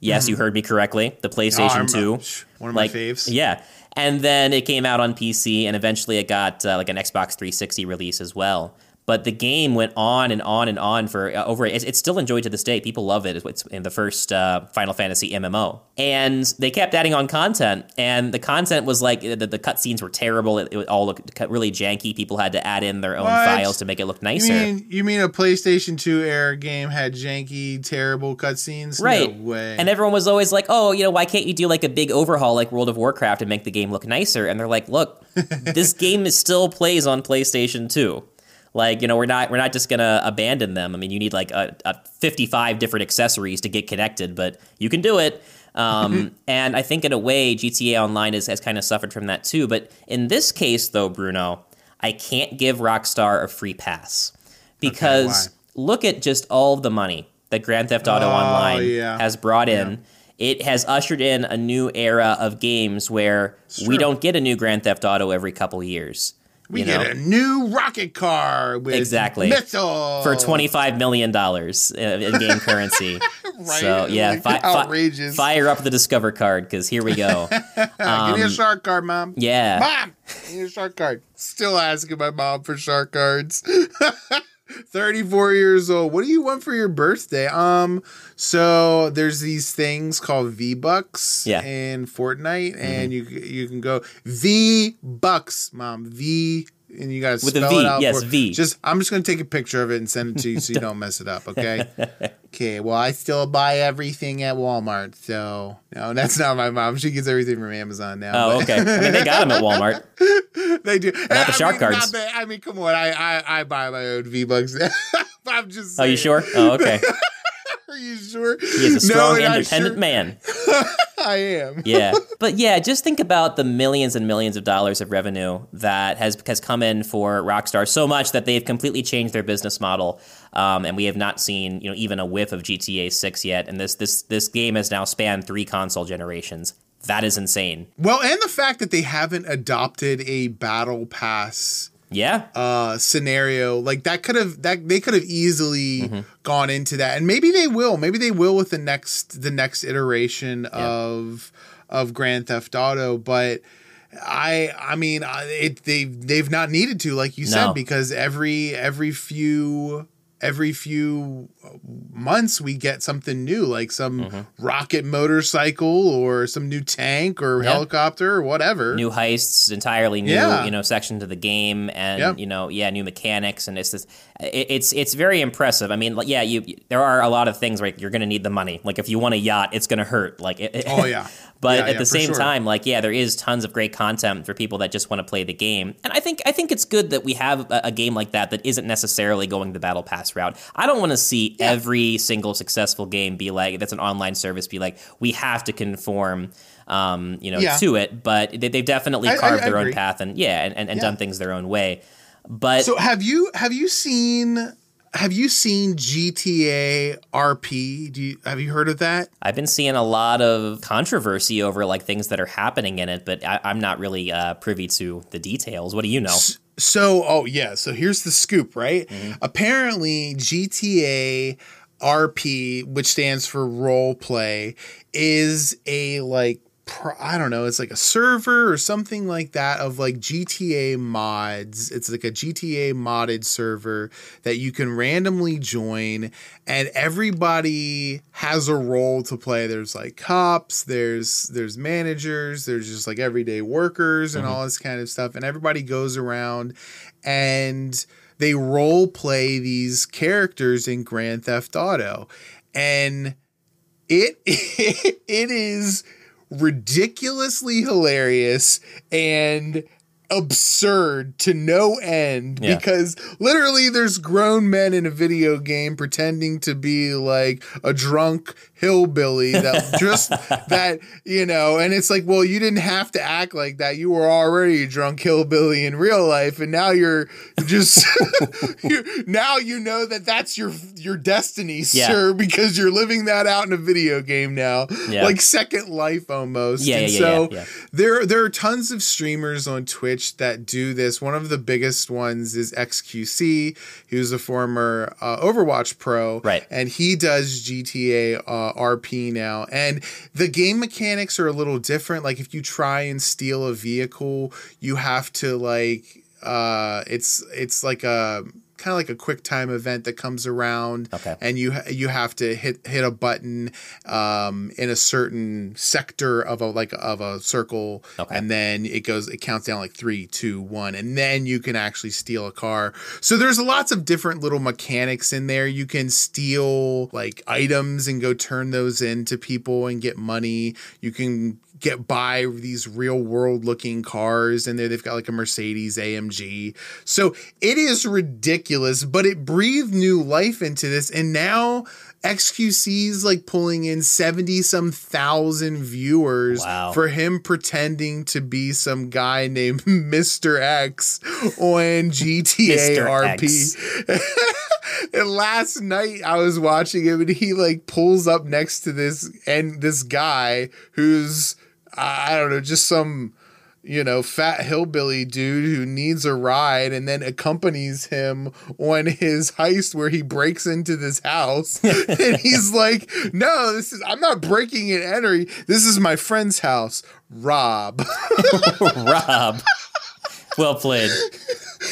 Yes, you heard me correctly. The Oh, PlayStation. 2. Shh, One of my faves. Yeah. And then it came out on PC, and eventually it got uh, like an Xbox 360 release as well. But the game went on and on and on for uh, over. It's, it's still enjoyed to this day. People love it. It's in the first uh, Final Fantasy MMO, and they kept adding on content. And the content was like the, the cutscenes were terrible. It, it all looked really janky. People had to add in their own What? files to make it look You nicer. mean you mean a PlayStation 2 era game had janky, terrible cutscenes? Right. No way. And everyone was always like, oh, you know, why can't you do like a big overhaul like World of Warcraft and make the game look nicer? And they're like, look, [laughs] this game is still plays on PlayStation 2. Like, you know, we're not we're not just gonna abandon them. I mean, you need like a, a 55 different accessories to get connected, but you can do it. Um, and I think in a way, GTA Online is, has kind of suffered from that too. But in this case, though, Bruno, I can't give Rockstar a free pass because why? look at just all of the money that Grand Theft Auto Oh, Online yeah. has brought in. It has ushered in a new era of games where we don't get a new Grand Theft Auto every couple years. We get know? a new rocket car with Exactly. missile for twenty five million dollars in game currency. [laughs] Right? So yeah, fi- fi- outrageous. fire up the Discover card because here we go. [laughs] Give me a shark card, mom. Um, yeah, Mom, give me a shark card. Still asking my mom for shark cards. [laughs] 34 years old. What do you want for your birthday? Um, so there's these things called V Bucks Yeah. Mm-hmm. in Fortnite, and you you can go V Bucks, mom. V and you gotta With spell V, it out. yes, for- V. Just I'm just gonna take a picture of it and send it to you so you [laughs] don't mess it up. Okay. [laughs] okay. Well, I still buy everything at Walmart, so no, that's not my mom. She gets everything from Amazon now. Oh, but- okay. I mean, they got them at [laughs] Walmart. they do. Not the I shark mean, cards. that- I mean, come on. I I, I buy my own V bucks. I'm just. Are you sure? Oh, okay. Are you sure? He is a strong, No, independent sure- man. [laughs] I am. [laughs] Yeah, but yeah, just think about the millions and millions of dollars of revenue that has has come in for Rockstar so much that they've completely changed their business model, um, and we have not seen you know even a whiff of GTA Six yet. And this this this game has now spanned three console generations. That is insane. Well, and the fact that they haven't adopted a battle pass Yeah, uh scenario like that could have that they could have easily Mm-hmm. gone into that. And maybe they will. Maybe they will with the next the next iteration of of grand theft auto. But i i mean it they they've not needed to like you No. said because every every few every few months we get something new like some Mm-hmm. rocket motorcycle or some new tank or Yeah. helicopter or whatever new heists, entirely new, Yeah. you know, section to the game, and Yep. you know, yeah, new mechanics, and it's this, it, it's it's very impressive. I mean, like, yeah, you there are a lot of things where you're going to need the money. Like if you want a yacht, it's going to hurt. Like, it, Oh, yeah. [laughs] but Yeah, at yeah, the same sure. time, like, yeah, there is tons of great content for people that just want to play the game, and I think I think it's good that we have a, a game like that that isn't necessarily going the battle pass route. I don't want to see every single successful game be like that's an online service be like we have to conform. Um, you know, Yeah. to it, but they, they've definitely I- I- carved I their own path and yeah, and, and, and Yeah. done things their own way. But So have you have you seen have you seen GTA RP? Do you have you heard of that? I've been seeing a lot of controversy over like things that are happening in it, but I, I'm not really uh, privy to the details. What do you know? So, oh yeah, so here's the scoop, right? Mm-hmm. Apparently, GTA RP, which stands for role play, is a like I don't know, it's like a server or something like that of like GTA mods. It's like a GTA modded server that you can randomly join and everybody has a role to play. There's like cops, there's there's managers, there's just like everyday workers and mm-hmm. all this kind of stuff and everybody goes around and they role play these characters in Grand Theft Auto. And it [laughs] it is ridiculously hilarious and absurd to no end Yeah. because literally there's grown men in a video game pretending to be like a drunk hillbilly that [laughs] just that you know and it's like well you didn't have to act like that you were already a drunk hillbilly in real life and now you're just [laughs] you now you know that that's your your destiny Yeah. sir because you're living that out in a video game now Yeah. like second life almost Yeah, and so there there are tons of streamers on twitch That do this. One of the biggest ones is XQC, who's a former uh, Overwatch pro, right? And he does GTA uh, RP now, and the game mechanics are a little different. Like if you try and steal a vehicle, you have to like uh, it's it's like a kind of like a quick time event that comes around okay. and you you have to hit hit a button um, in a certain sector of a like of a circle okay. and then it goes it counts down like three two one and then you can actually steal a car so there's lots of different little mechanics in there you can steal like items and go turn those into people and get money you can get by these real world looking cars and there they've got like a Mercedes AMG. So it is ridiculous, but it breathed new life into this and now XQC's like pulling in 70 some thousand viewers wow. for him pretending to be some guy named [laughs] Mr. X on GTA RP. [laughs] and last night I was watching him and he like pulls up next to this and this guy who's I don't know, just some you know, fat hillbilly dude who needs a ride and then accompanies him on his heist where he breaks into this house. [laughs] and he's like, No, this is, I'm not breaking and entering. This is my friend's house, Rob. [laughs] Rob. Well played.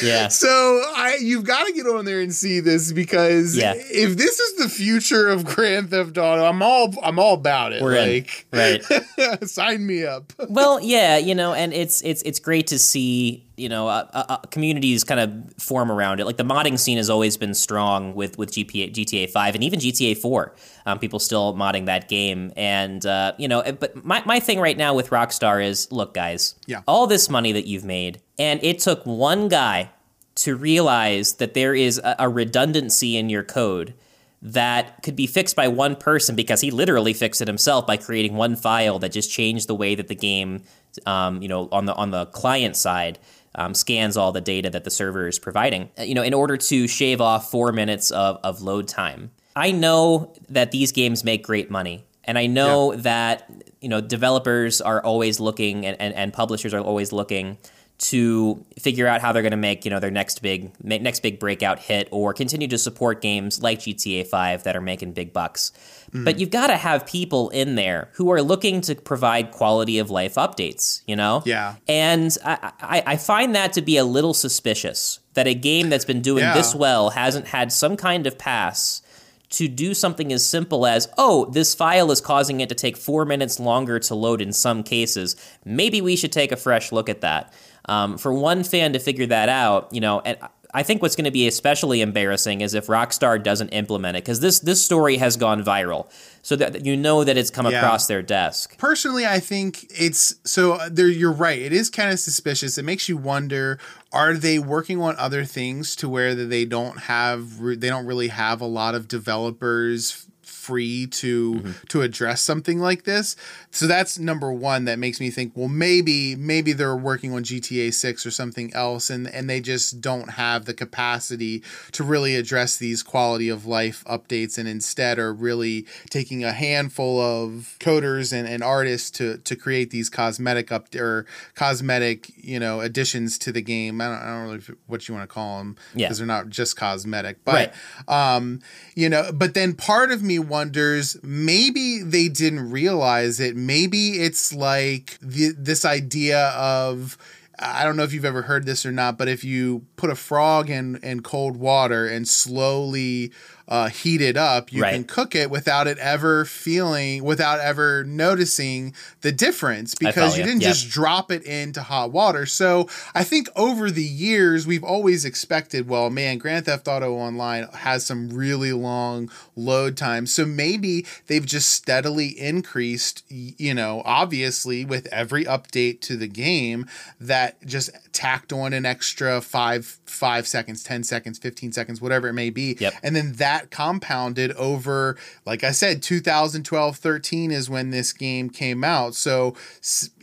Yeah. So I you've got to get on there and see this because yeah. if this is the future of Grand Theft Auto, I'm all I'm all about it. We're like in. right. [laughs] sign me up. [laughs] well, yeah, you know, and it's it's it's great to see you know uh, uh, communities kind of form around it. Like the modding scene has always been strong with with GPA, GTA Five and even GTA Four. Um, people still modding that game, and uh, you know, but my my thing right now with Rockstar is, look, guys, yeah, all this money that you've made, and it took one guy to realize that there is a, a redundancy in your code that could be fixed by one person because he literally fixed it himself by creating one file that just changed the way that the game, um, you know, on the on the client side. Um, scans all the data that the server is providing, you know, in order to shave off four minutes of, of load time. I know that these games make great money, and I know yeah. that you know developers are always looking and, and, and publishers are always looking to figure out how they're going to make you know their next big next big breakout hit or continue to support games like GTA 5 that are making big bucks. Mm. But you've got to have people in there who are looking to provide quality of life updates, you know? Yeah. And I, I, I find that to be a little suspicious that a game that's been doing yeah. this well hasn't had some kind of pass to do something as simple as, oh, this file is causing it to take four minutes longer to load in some cases. Maybe we should take a fresh look at that. Um, for one fan to figure that out, you know, and I think what's going to be especially embarrassing is if Rockstar doesn't implement it because this this story has gone viral, so that you know that it's come yeah. across their desk. Personally, I think it's so. Uh, there, you're right. It is kind of suspicious. It makes you wonder: Are they working on other things to where they don't have they don't really have a lot of developers free to mm-hmm. to address something like this. So that's number one that makes me think, well, maybe maybe they're working on GTA Six or something else, and and they just don't have the capacity to really address these quality of life updates, and instead are really taking a handful of coders and, and artists to to create these cosmetic up or cosmetic you know additions to the game. I don't, I don't really what you want to call them because yeah. they're not just cosmetic, but right. um, you know, but then part of me wonders maybe they didn't realize it. Maybe it's like the, this idea of I don't know if you've ever heard this or not, but if you put a frog in in cold water and slowly uh, heat it up, you right. can cook it without it ever feeling, without ever noticing the difference because you, you didn't yep. just drop it into hot water. So I think over the years, we've always expected, well, man, Grand Theft Auto Online has some really long load times. So maybe they've just steadily increased, you know, obviously with every update to the game that just tacked on an extra five, five seconds, 10 seconds, 15 seconds, whatever it may be. Yep. And then that that compounded over, like I said, 2012 13 is when this game came out. So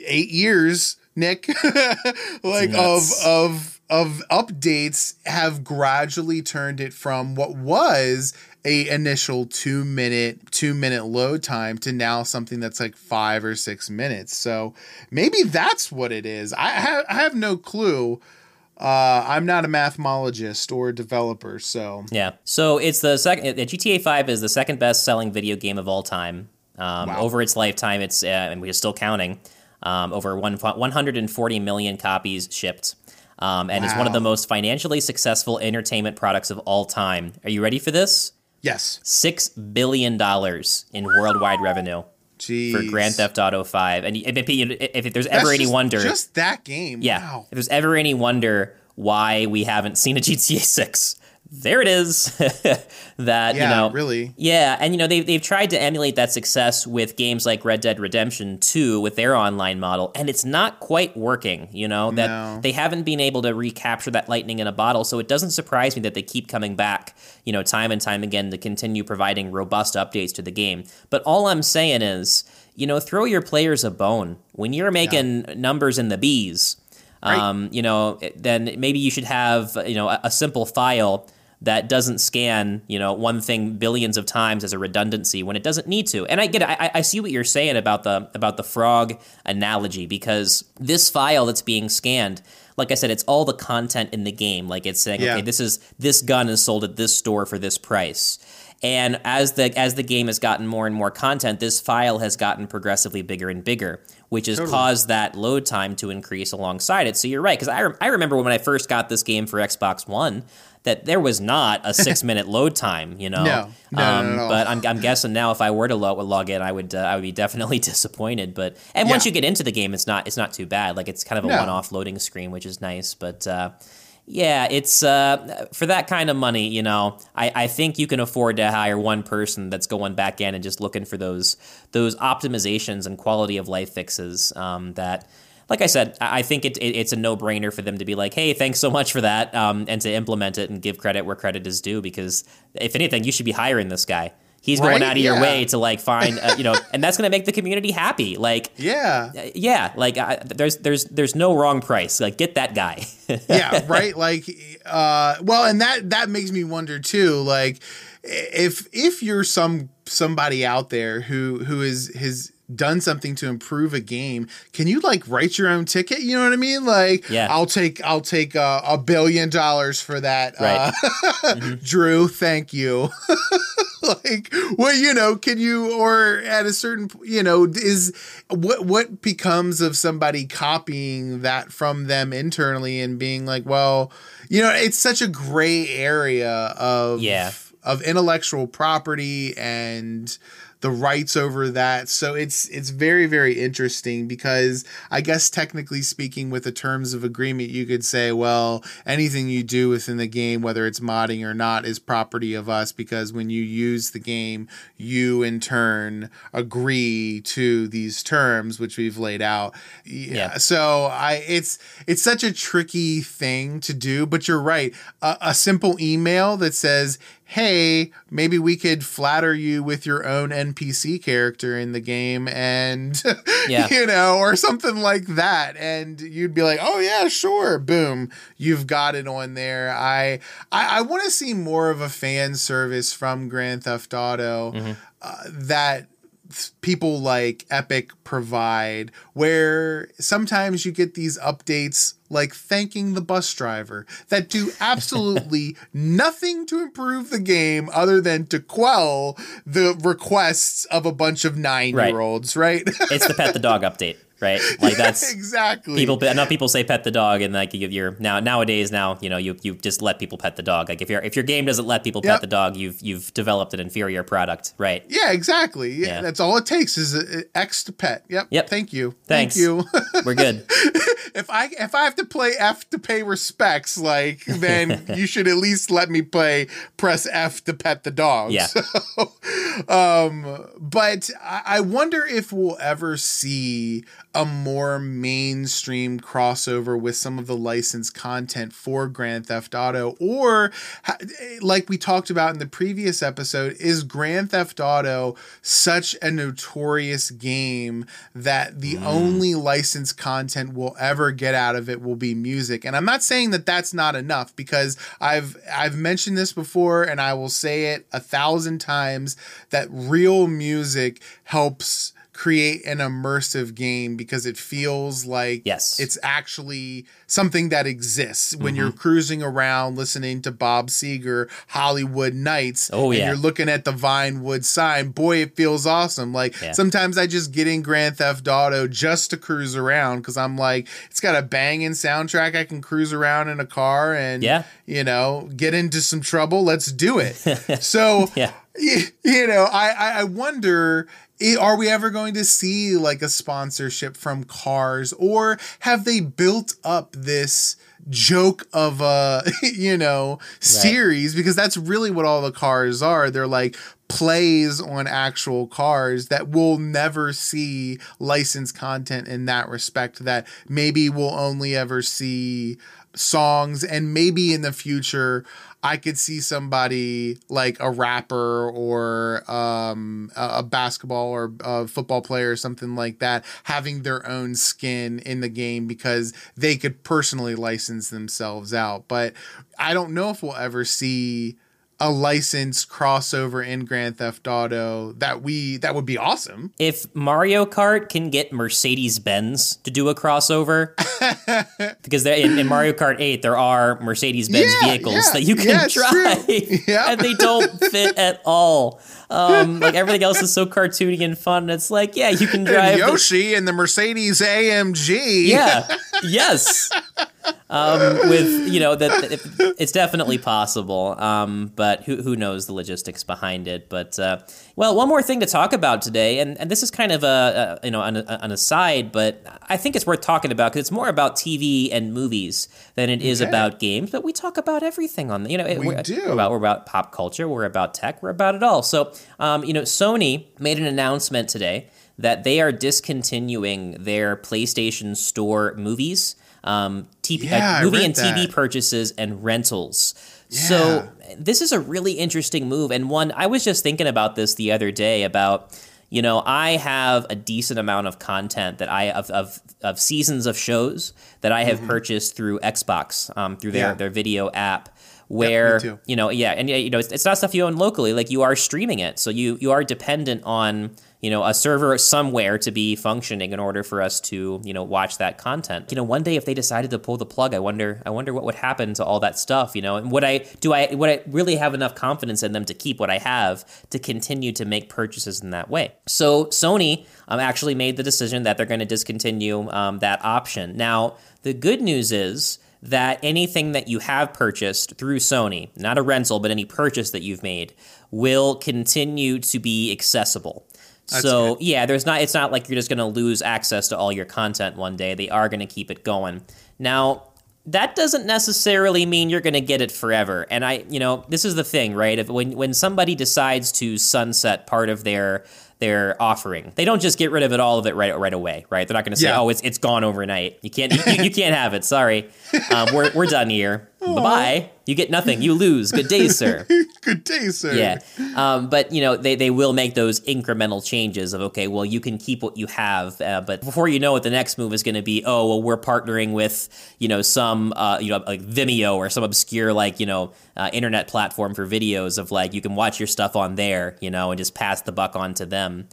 eight years Nick, [laughs] like of of of updates have gradually turned it from what was a initial two minute two minute load time to now something that's like five or six minutes. So maybe that's what it is. I have I have no clue. Uh, I'm not a mathemologist or a developer, so yeah. So it's the second. GTA Five is the second best selling video game of all time. Um, wow. Over its lifetime, it's uh, and we're still counting. Um, over one, 140 million copies shipped. Um, and wow. it's one of the most financially successful entertainment products of all time. Are you ready for this? Yes. Six billion dollars in worldwide revenue. Jeez. For Grand Theft Auto Five, and if, if, if there's ever That's any just, wonder, just that game, yeah. Wow. If there's ever any wonder why we haven't seen a GTA Six, there it is. [laughs] that yeah, you know, really, yeah, and you know they've they've tried to emulate that success with games like Red Dead Redemption Two with their online model, and it's not quite working. You know that no. they haven't been able to recapture that lightning in a bottle. So it doesn't surprise me that they keep coming back, you know, time and time again to continue providing robust updates to the game. But all I'm saying is, you know, throw your players a bone when you're making yeah. numbers in the bees. Right. Um, you know, then maybe you should have you know a, a simple file that doesn't scan, you know, one thing billions of times as a redundancy when it doesn't need to. And I get it. I, I, see what you're saying about the about the frog analogy because this file that's being scanned, like I said, it's all the content in the game. Like it's saying, yeah. okay, this is this gun is sold at this store for this price. And as the as the game has gotten more and more content, this file has gotten progressively bigger and bigger, which has totally. caused that load time to increase alongside it. So you're right, because I, re- I remember when I first got this game for Xbox One, that there was not a [laughs] six minute load time, you know. No, no, um, no, no, But I'm, I'm guessing now if I were to log, log in, I would uh, I would be definitely [laughs] disappointed. But and once yeah. you get into the game, it's not it's not too bad. Like it's kind of a no. one off loading screen, which is nice. But uh, yeah, it's uh, for that kind of money, you know. I, I think you can afford to hire one person that's going back in and just looking for those those optimizations and quality of life fixes um, that like I said, I think it, it, it's a no brainer for them to be like, hey, thanks so much for that, um, and to implement it and give credit where credit is due. Because if anything, you should be hiring this guy. He's right? going out of yeah. your way to like find, uh, you know, [laughs] and that's going to make the community happy. Like, yeah, yeah, like there's there's there's no wrong price. Like, get that guy. [laughs] yeah, right. Like, uh, well, and that that makes me wonder too. Like, if if you're some somebody out there who who is his done something to improve a game can you like write your own ticket you know what i mean like yeah. i'll take i'll take uh, a billion dollars for that right. uh, [laughs] mm-hmm. drew thank you [laughs] like well you know can you or at a certain you know is what what becomes of somebody copying that from them internally and being like well you know it's such a gray area of yeah of intellectual property and the rights over that. So it's it's very very interesting because I guess technically speaking with the terms of agreement you could say well anything you do within the game whether it's modding or not is property of us because when you use the game you in turn agree to these terms which we've laid out. Yeah. yeah. So I it's it's such a tricky thing to do but you're right. a, a simple email that says hey, maybe we could flatter you with your own NPC character in the game and [laughs] yeah. you know, or something like that. And you'd be like, oh yeah, sure. Boom. You've got it on there. I I, I want to see more of a fan service from Grand Theft Auto mm-hmm. uh, that people like Epic provide, where sometimes you get these updates like thanking the bus driver that do [laughs] absolutely nothing to improve the game other than to quell the requests of a bunch of nine year olds, right? right? it's the pet the dog [laughs] update right? Like [laughs] that's exactly people. Not people say pet the dog, and like you're now nowadays now you know you you just let people pet the dog. Like if your if your game doesn't let people yep. pet the dog, you've you've developed an inferior product, right? Yeah, exactly. Yeah, yeah. that's all it takes is a, a X to pet. Yep. Yep. Thank you. Thanks. Thank you. We're good. [laughs] if I if I have to play F to pay respects, like then [laughs] you should at least let me play press F to pet the dog. Yeah. So, [laughs] um, but I, I wonder if we'll ever see a more mainstream crossover with some of the licensed content for Grand Theft Auto or like we talked about in the previous episode is Grand Theft Auto such a notorious game that the mm. only licensed content we'll ever get out of it will be music. And I'm not saying that that's not enough because I've I've mentioned this before and I will say it a thousand times that real music helps create an immersive game because it feels like yes. it's actually something that exists when mm-hmm. you're cruising around listening to Bob Seger Hollywood Nights oh, and yeah. you're looking at the Vinewood sign boy it feels awesome like yeah. sometimes I just get in Grand Theft Auto just to cruise around cuz I'm like it's got a banging soundtrack I can cruise around in a car and yeah. you know get into some trouble let's do it [laughs] so yeah you know I I wonder are we ever going to see like a sponsorship from cars? Or have they built up this joke of a [laughs] you know series? Right. because that's really what all the cars are. They're like plays on actual cars that we'll never see licensed content in that respect that maybe we'll only ever see songs. And maybe in the future I could see somebody like a rapper or um, a basketball or a football player or something like that having their own skin in the game because they could personally license themselves out. But I don't know if we'll ever see a licensed crossover in Grand Theft Auto that we that would be awesome. If Mario Kart can get Mercedes Benz to do a crossover, [laughs] because in, in, Mario Kart Eight there are Mercedes Benz yeah, vehicles yeah, that you can yeah, drive, [laughs] yeah. and they don't fit at all. Um, like everything else is so cartoony and fun. And it's like, yeah, you can drive and Yoshi the- and the Mercedes AMG. Yeah. [laughs] yes um, with you know that it's definitely possible, um, but who who knows the logistics behind it? But uh, well, one more thing to talk about today, and, and this is kind of a, a you know an, an, aside, but I think it's worth talking about because it's more about TV and movies than it is okay. about games. But we talk about everything on the you know we we're, do we're about we're about pop culture, we're about tech, we're about it all. So um, you know, Sony made an announcement today that they are discontinuing their PlayStation Store movies um, TV, yeah, uh, movie and TV that. purchases and rentals. Yeah. So this is a really interesting move, and one I was just thinking about this the other day about. You know, I have a decent amount of content that I of of, of seasons of shows that I have mm-hmm. purchased through Xbox, um, through their yeah. their video app where yep, you know yeah and you know it's, it's, not stuff you own locally like you are streaming it so you you are dependent on you know a server somewhere to be functioning in order for us to you know watch that content. You know one day if they decided to pull the plug i wonder i wonder what would happen to all that stuff you know? And would i do i would i really have enough confidence in them to keep what i have to continue to make purchases in that way? So sony um, actually made the decision that they're going to discontinue um, that option. Now the good news is that anything that you have purchased through Sony, not a rental, but any purchase that you've made, will continue to be accessible. That's so good. yeah, there's not. It's not like you're just going to lose access to all your content one day. They are going to keep it going. Now that doesn't necessarily mean you're going to get it forever. And I, you know, this is the thing, right? If when when somebody decides to sunset part of their their offering. They don't just get rid of it all of it right right away, right? They're not going to say, yeah. "Oh, it's it's gone overnight. You can't you, you can't have it. Sorry, um, we're we're done here. [laughs] Bye bye. You get nothing. You lose. Good day, sir. [laughs] Good day, sir. Yeah, um, but you know they they will make those incremental changes of okay, well you can keep what you have, uh, but before you know it, the next move is going to be oh well we're partnering with you know some uh, you know like Vimeo or some obscure like you know uh, internet platform for videos of like you can watch your stuff on there, you know, and just pass the buck on to them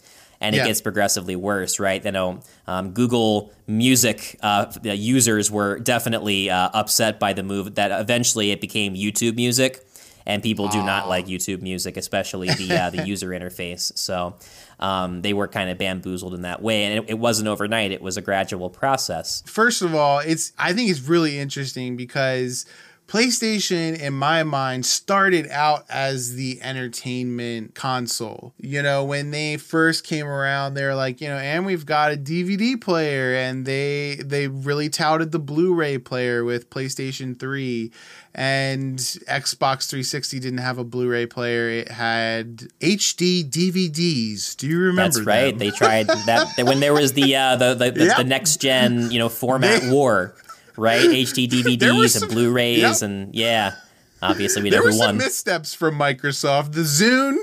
and yeah. it gets progressively worse, right? You know, um, Google Music uh, users were definitely uh, upset by the move that eventually it became YouTube Music, and people do not like YouTube Music, especially the [laughs] uh, the user interface. So um, they were kind of bamboozled in that way, and it, it wasn't overnight; it was a gradual process. First of all, it's I think it's really interesting because PlayStation, in my mind, started out as the entertainment console. You know, when they first came around, they're like, you know, and we've got a DVD player, and they they really touted the Blu-ray player with PlayStation 3 and Xbox 360 didn't have a Blu-ray player. It had HD DVDs. Do you remember? That's right. They tried that when there was the uh, the the, the, yep. the next gen you know format they, war, right? HD [laughs] DVDs some, and Blu-rays yep. and yeah. Obviously, we there never were won. some missteps from Microsoft. The Zune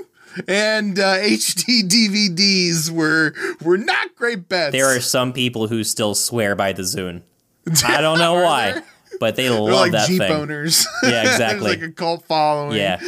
and uh, [laughs] HD DVDs were were not great bets. There are some people who still swear by the Zune. [laughs] I don't know why but they love like that Jeep thing. owners. Yeah, exactly. like a cult following. Yeah.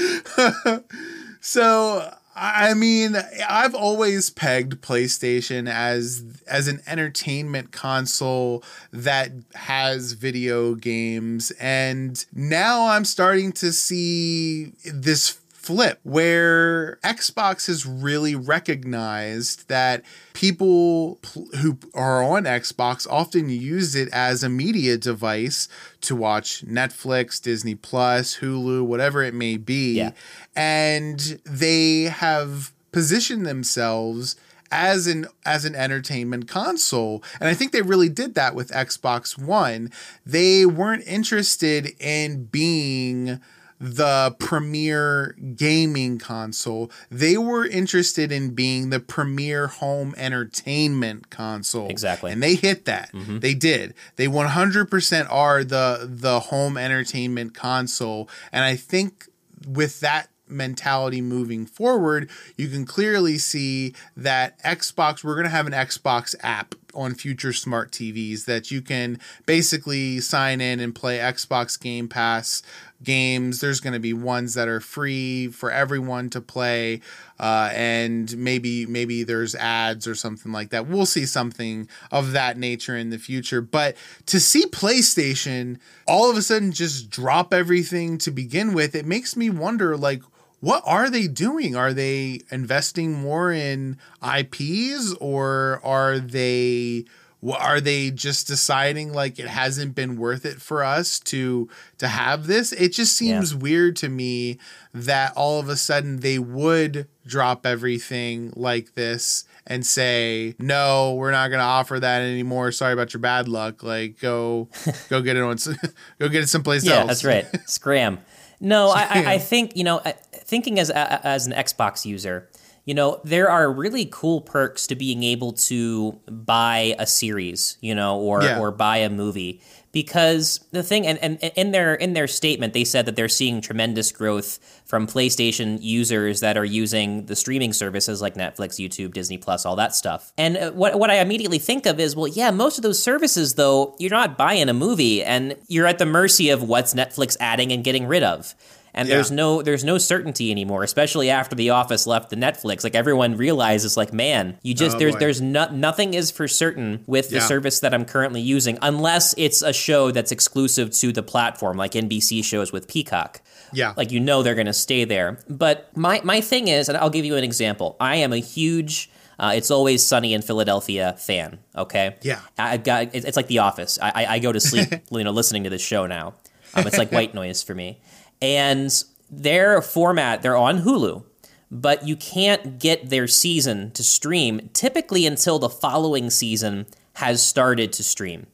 so I mean, I've always pegged PlayStation as as an entertainment console that has video games. And now I'm starting to see this flip where Xbox has really recognized that people who are on Xbox often use it as a media device to watch Netflix, Disney Plus, Hulu, whatever it may be. Yeah. And they have positioned themselves as an as an entertainment console. And I think they really did that with Xbox One. They weren't interested in being the premier gaming console. They were interested in being the premier home entertainment console. Exactly. And they hit that. Mm-hmm. They did. They 100% are the the home entertainment console. And I think with that mentality moving forward, you can clearly see that Xbox, we're going to have an Xbox app on future smart TVs that you can basically sign in and play Xbox Game Pass games. There's going to be ones that are free for everyone to play, uh, and maybe maybe there's ads or something like that. We'll see something of that nature in the future. But to see PlayStation all of a sudden just drop everything to begin with, it makes me wonder like what are they doing? Are they investing more in IPs or are they are they just deciding like it hasn't been worth it for us to to have this? It just seems yeah. weird to me that all of a sudden they would drop everything like this and say no we're not going to offer that anymore. Sorry about your bad luck. Like go [laughs] go get it on [laughs] go get it someplace yeah, else. that's right. [laughs] Scram. No I, I, I think you know thinking as as an xbox user you know, there are really cool perks to being able to buy a series, you know, or yeah. or buy a movie because the thing and, and in their in their statement they said that they're seeing tremendous growth from PlayStation users that are using the streaming services like Netflix, YouTube, Disney Plus, all that stuff. And uh, what what I immediately think of is well, yeah, most of those services though, you're not buying a movie and you're at the mercy of what's Netflix adding and getting rid of and yeah. there's no there's no certainty anymore especially after the office left the netflix like everyone realizes like man you just oh, there's boy. there's no, nothing is for certain with the yeah. service that i'm currently using unless it's a show that's exclusive to the platform like nbc shows with peacock yeah like you know they're going to stay there but my my thing is and i'll give you an example i am a huge uh, it's always sunny in Philadelphia fan. Okay. Yeah. I've got it's like The Office. I, I go to [laughs] sleep, you know, listening to this show now. Um, it's like [laughs] white noise for me and their format they're on Hulu but you can't get their season to stream typically until the following season has started to stream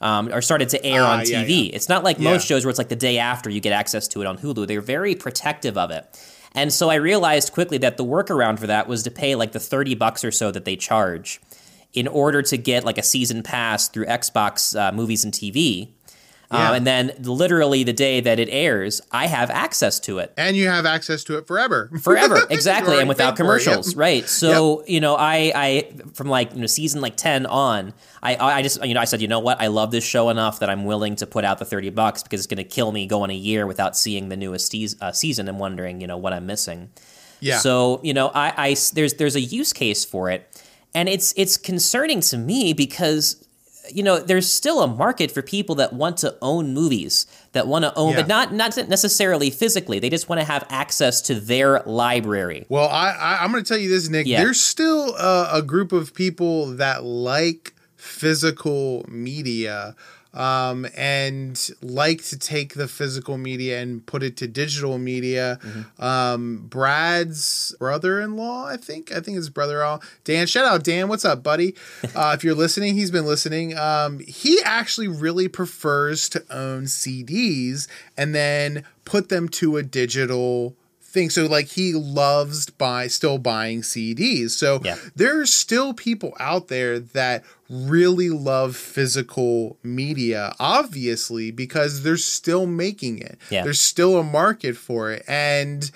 um, or started to air uh, on TV. Yeah, yeah. It's not like yeah. most shows where it's like the day after you get access to it on Hulu. They're very protective of it. And so I realized quickly that the workaround for that was to pay like the 30 bucks or so that they charge in order to get like a season pass through Xbox uh, movies and TV yeah. Um, and then literally the day that it airs, I have access to it. And you have access to it forever. [laughs] Forever, exactly. and without commercials, yep. right? So, yep. you know, I, I, from like, you know, season like 10 on, I, I just, you know, I said, you know what? I love this show enough that I'm willing to put out the 30 bucks because it's going to kill me going a year without seeing the newest uh, season and wondering, you know, what I'm missing. Yeah. So, you know, I, I, there's, there's a use case for it. And it's, it's concerning to me because you know, there's still a market for people that want to own movies, that want to own, yeah. but not not necessarily physically. They just want to have access to their library. Well, I, I am going to tell you this, Nick. Yeah. There's still a, a group of people that like physical media um, and like to take the physical media and put it to digital media. Mm-hmm. Um, Brad's brother-in-law, I think, I think his brother-in-law, Dan. Shout out Dan. What's up, buddy? [laughs] Uh, if you're listening, he's been listening. Um, he actually really prefers to own CDs and then put them to a digital thing. So like he loves buy still buying CDs. So yeah. there's still people out there that really love physical media, obviously, because they're still making it. Yeah. There's still a market for it. And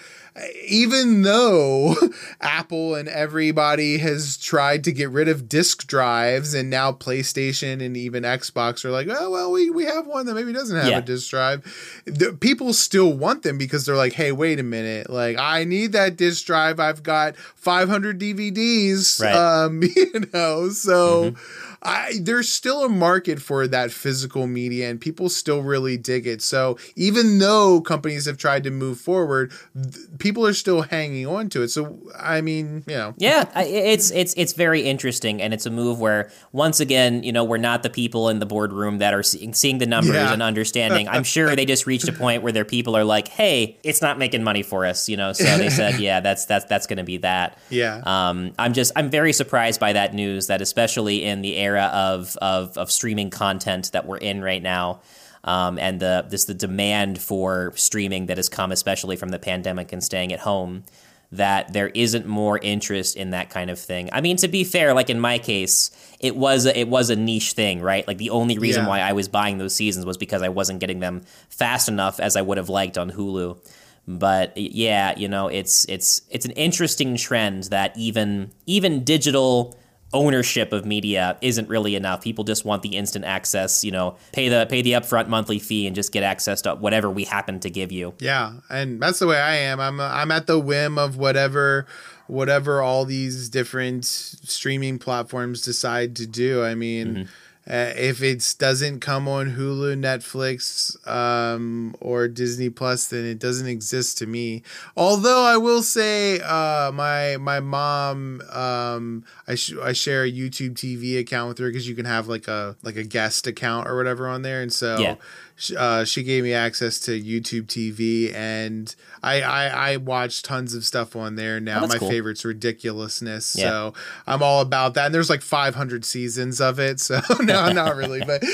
even though [laughs] Apple and everybody has tried to get rid of disk drives and now PlayStation and even Xbox are like, oh, well, we, we have one that maybe doesn't have yeah. a disk drive. The, people still want them because they're like, hey, wait a minute. Like, I need that disk drive. I've got 500 DVDs, right. um, [laughs] you know, so. Mm-hmm I there's still a market for that physical media and people still really dig it. So even though companies have tried to move forward, th- people are still hanging on to it. So I mean, you know. Yeah, it's it's it's very interesting and it's a move where once again, you know, we're not the people in the boardroom that are seeing, seeing the numbers yeah. and understanding. I'm sure they just reached a point where their people are like, "Hey, it's not making money for us," you know. So they said, [laughs] "Yeah, that's that's that's going to be that." Yeah. Um I'm just I'm very surprised by that news that especially in the era of of, of streaming content that we're in right now. Um, and the this the demand for streaming that has come, especially from the pandemic and staying at home, that there isn't more interest in that kind of thing. I mean, to be fair, like in my case, it was a, it was a niche thing, right? Like the only reason yeah. why I was buying those seasons was because I wasn't getting them fast enough as I would have liked on Hulu. But yeah, you know, it's it's it's an interesting trend that even even digital ownership of media isn't really enough. People just want the instant access, you know, pay the pay the upfront monthly fee and just get access to whatever we happen to give you. Yeah, and that's the way I am. I'm I'm at the whim of whatever whatever all these different streaming platforms decide to do. I mean, mm-hmm uh, if it doesn't come on Hulu, Netflix, um, or Disney Plus, then it doesn't exist to me. Although I will say, uh, my my mom, um, I sh- I share a YouTube TV account with her because you can have like a like a guest account or whatever on there, and so. Yeah uh, she gave me access to YouTube TV, and I I, I watch tons of stuff on there now. Oh, My cool. favorite's ridiculousness, yeah. so I'm all about that. And there's like 500 seasons of it, so [laughs] no, not really, but [laughs]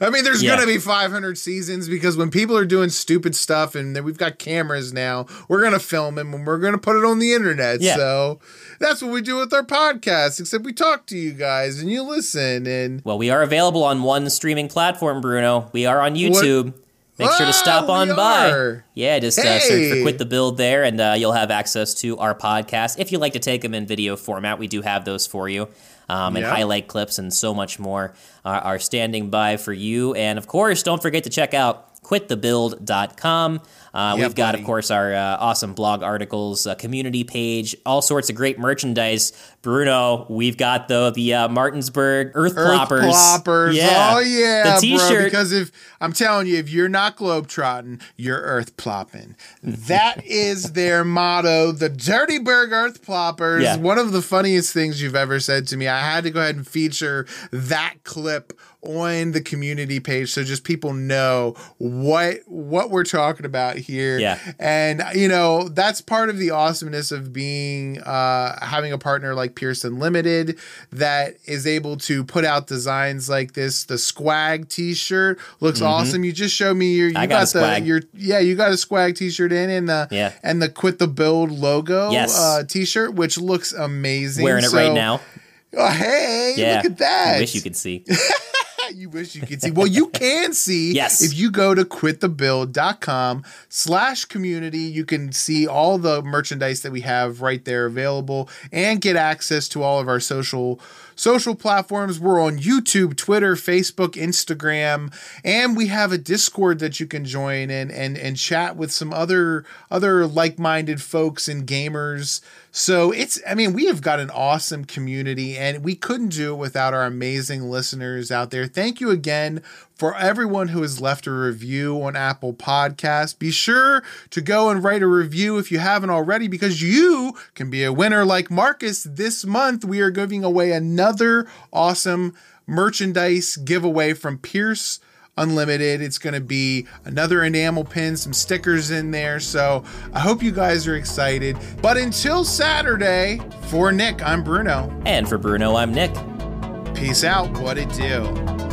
I mean, there's yeah. gonna be 500 seasons because when people are doing stupid stuff, and we've got cameras now, we're gonna film them and we're gonna put it on the internet. Yeah. So that's what we do with our podcast, except we talk to you guys and you listen. And well, we are available on one streaming platform, Bruno. We are on YouTube. What? Make sure to stop on by. Yeah, just hey. uh, search for Quit the Build there, and uh, you'll have access to our podcast. If you like to take them in video format, we do have those for you. Um, and highlight clips and so much more are, are standing by for you. And of course, don't forget to check out quitthebuild.com. Uh, yeah, we've got, buddy. of course, our uh, awesome blog articles, uh, community page, all sorts of great merchandise. Bruno, we've got the the uh, Martinsburg Earth, Earth Ploppers. Ploppers. Yeah. Oh yeah, the t-shirt. Bro, because if I'm telling you, if you're not globetrotting, you're Earth plopping. that [laughs] is their motto. The Dirtyburg Earth Ploppers. Yeah. One of the funniest things you've ever said to me. I had to go ahead and feature that clip on the community page so just people know what what we're talking about here yeah and you know that's part of the awesomeness of being uh having a partner like Pierce Unlimited that is able to put out designs like this the squag t-shirt looks mm-hmm. awesome you just showed me your you got, got the swag. your yeah you got a squag t-shirt in and the yeah and the quit the build logo yes. uh t-shirt which looks amazing wearing it so, right now Oh, hey, yeah. look at that. I wish you could see. [laughs] you wish you could see. Well, you can see [laughs] yes. if you go to quitthebuild.com slash community. You can see all the merchandise that we have right there available and get access to all of our social social platforms. We're on YouTube, Twitter, Facebook, Instagram, and we have a Discord that you can join in and and chat with some other other like-minded folks and gamers. So it's I mean, we have got an awesome community and we couldn't do it without our amazing listeners out there. Thank you again for everyone who has left a review on Apple Podcasts. Be sure to go and write a review if you haven't already, because you can be a winner like Marcus. This month, we are giving away another awesome merchandise giveaway from Pierce Unlimited. It's going to be another enamel pin, some stickers in there. So I hope you guys are excited. But until Saturday, for Nick, I'm Bruno. And for Bruno, I'm Nick. Peace out. What it do?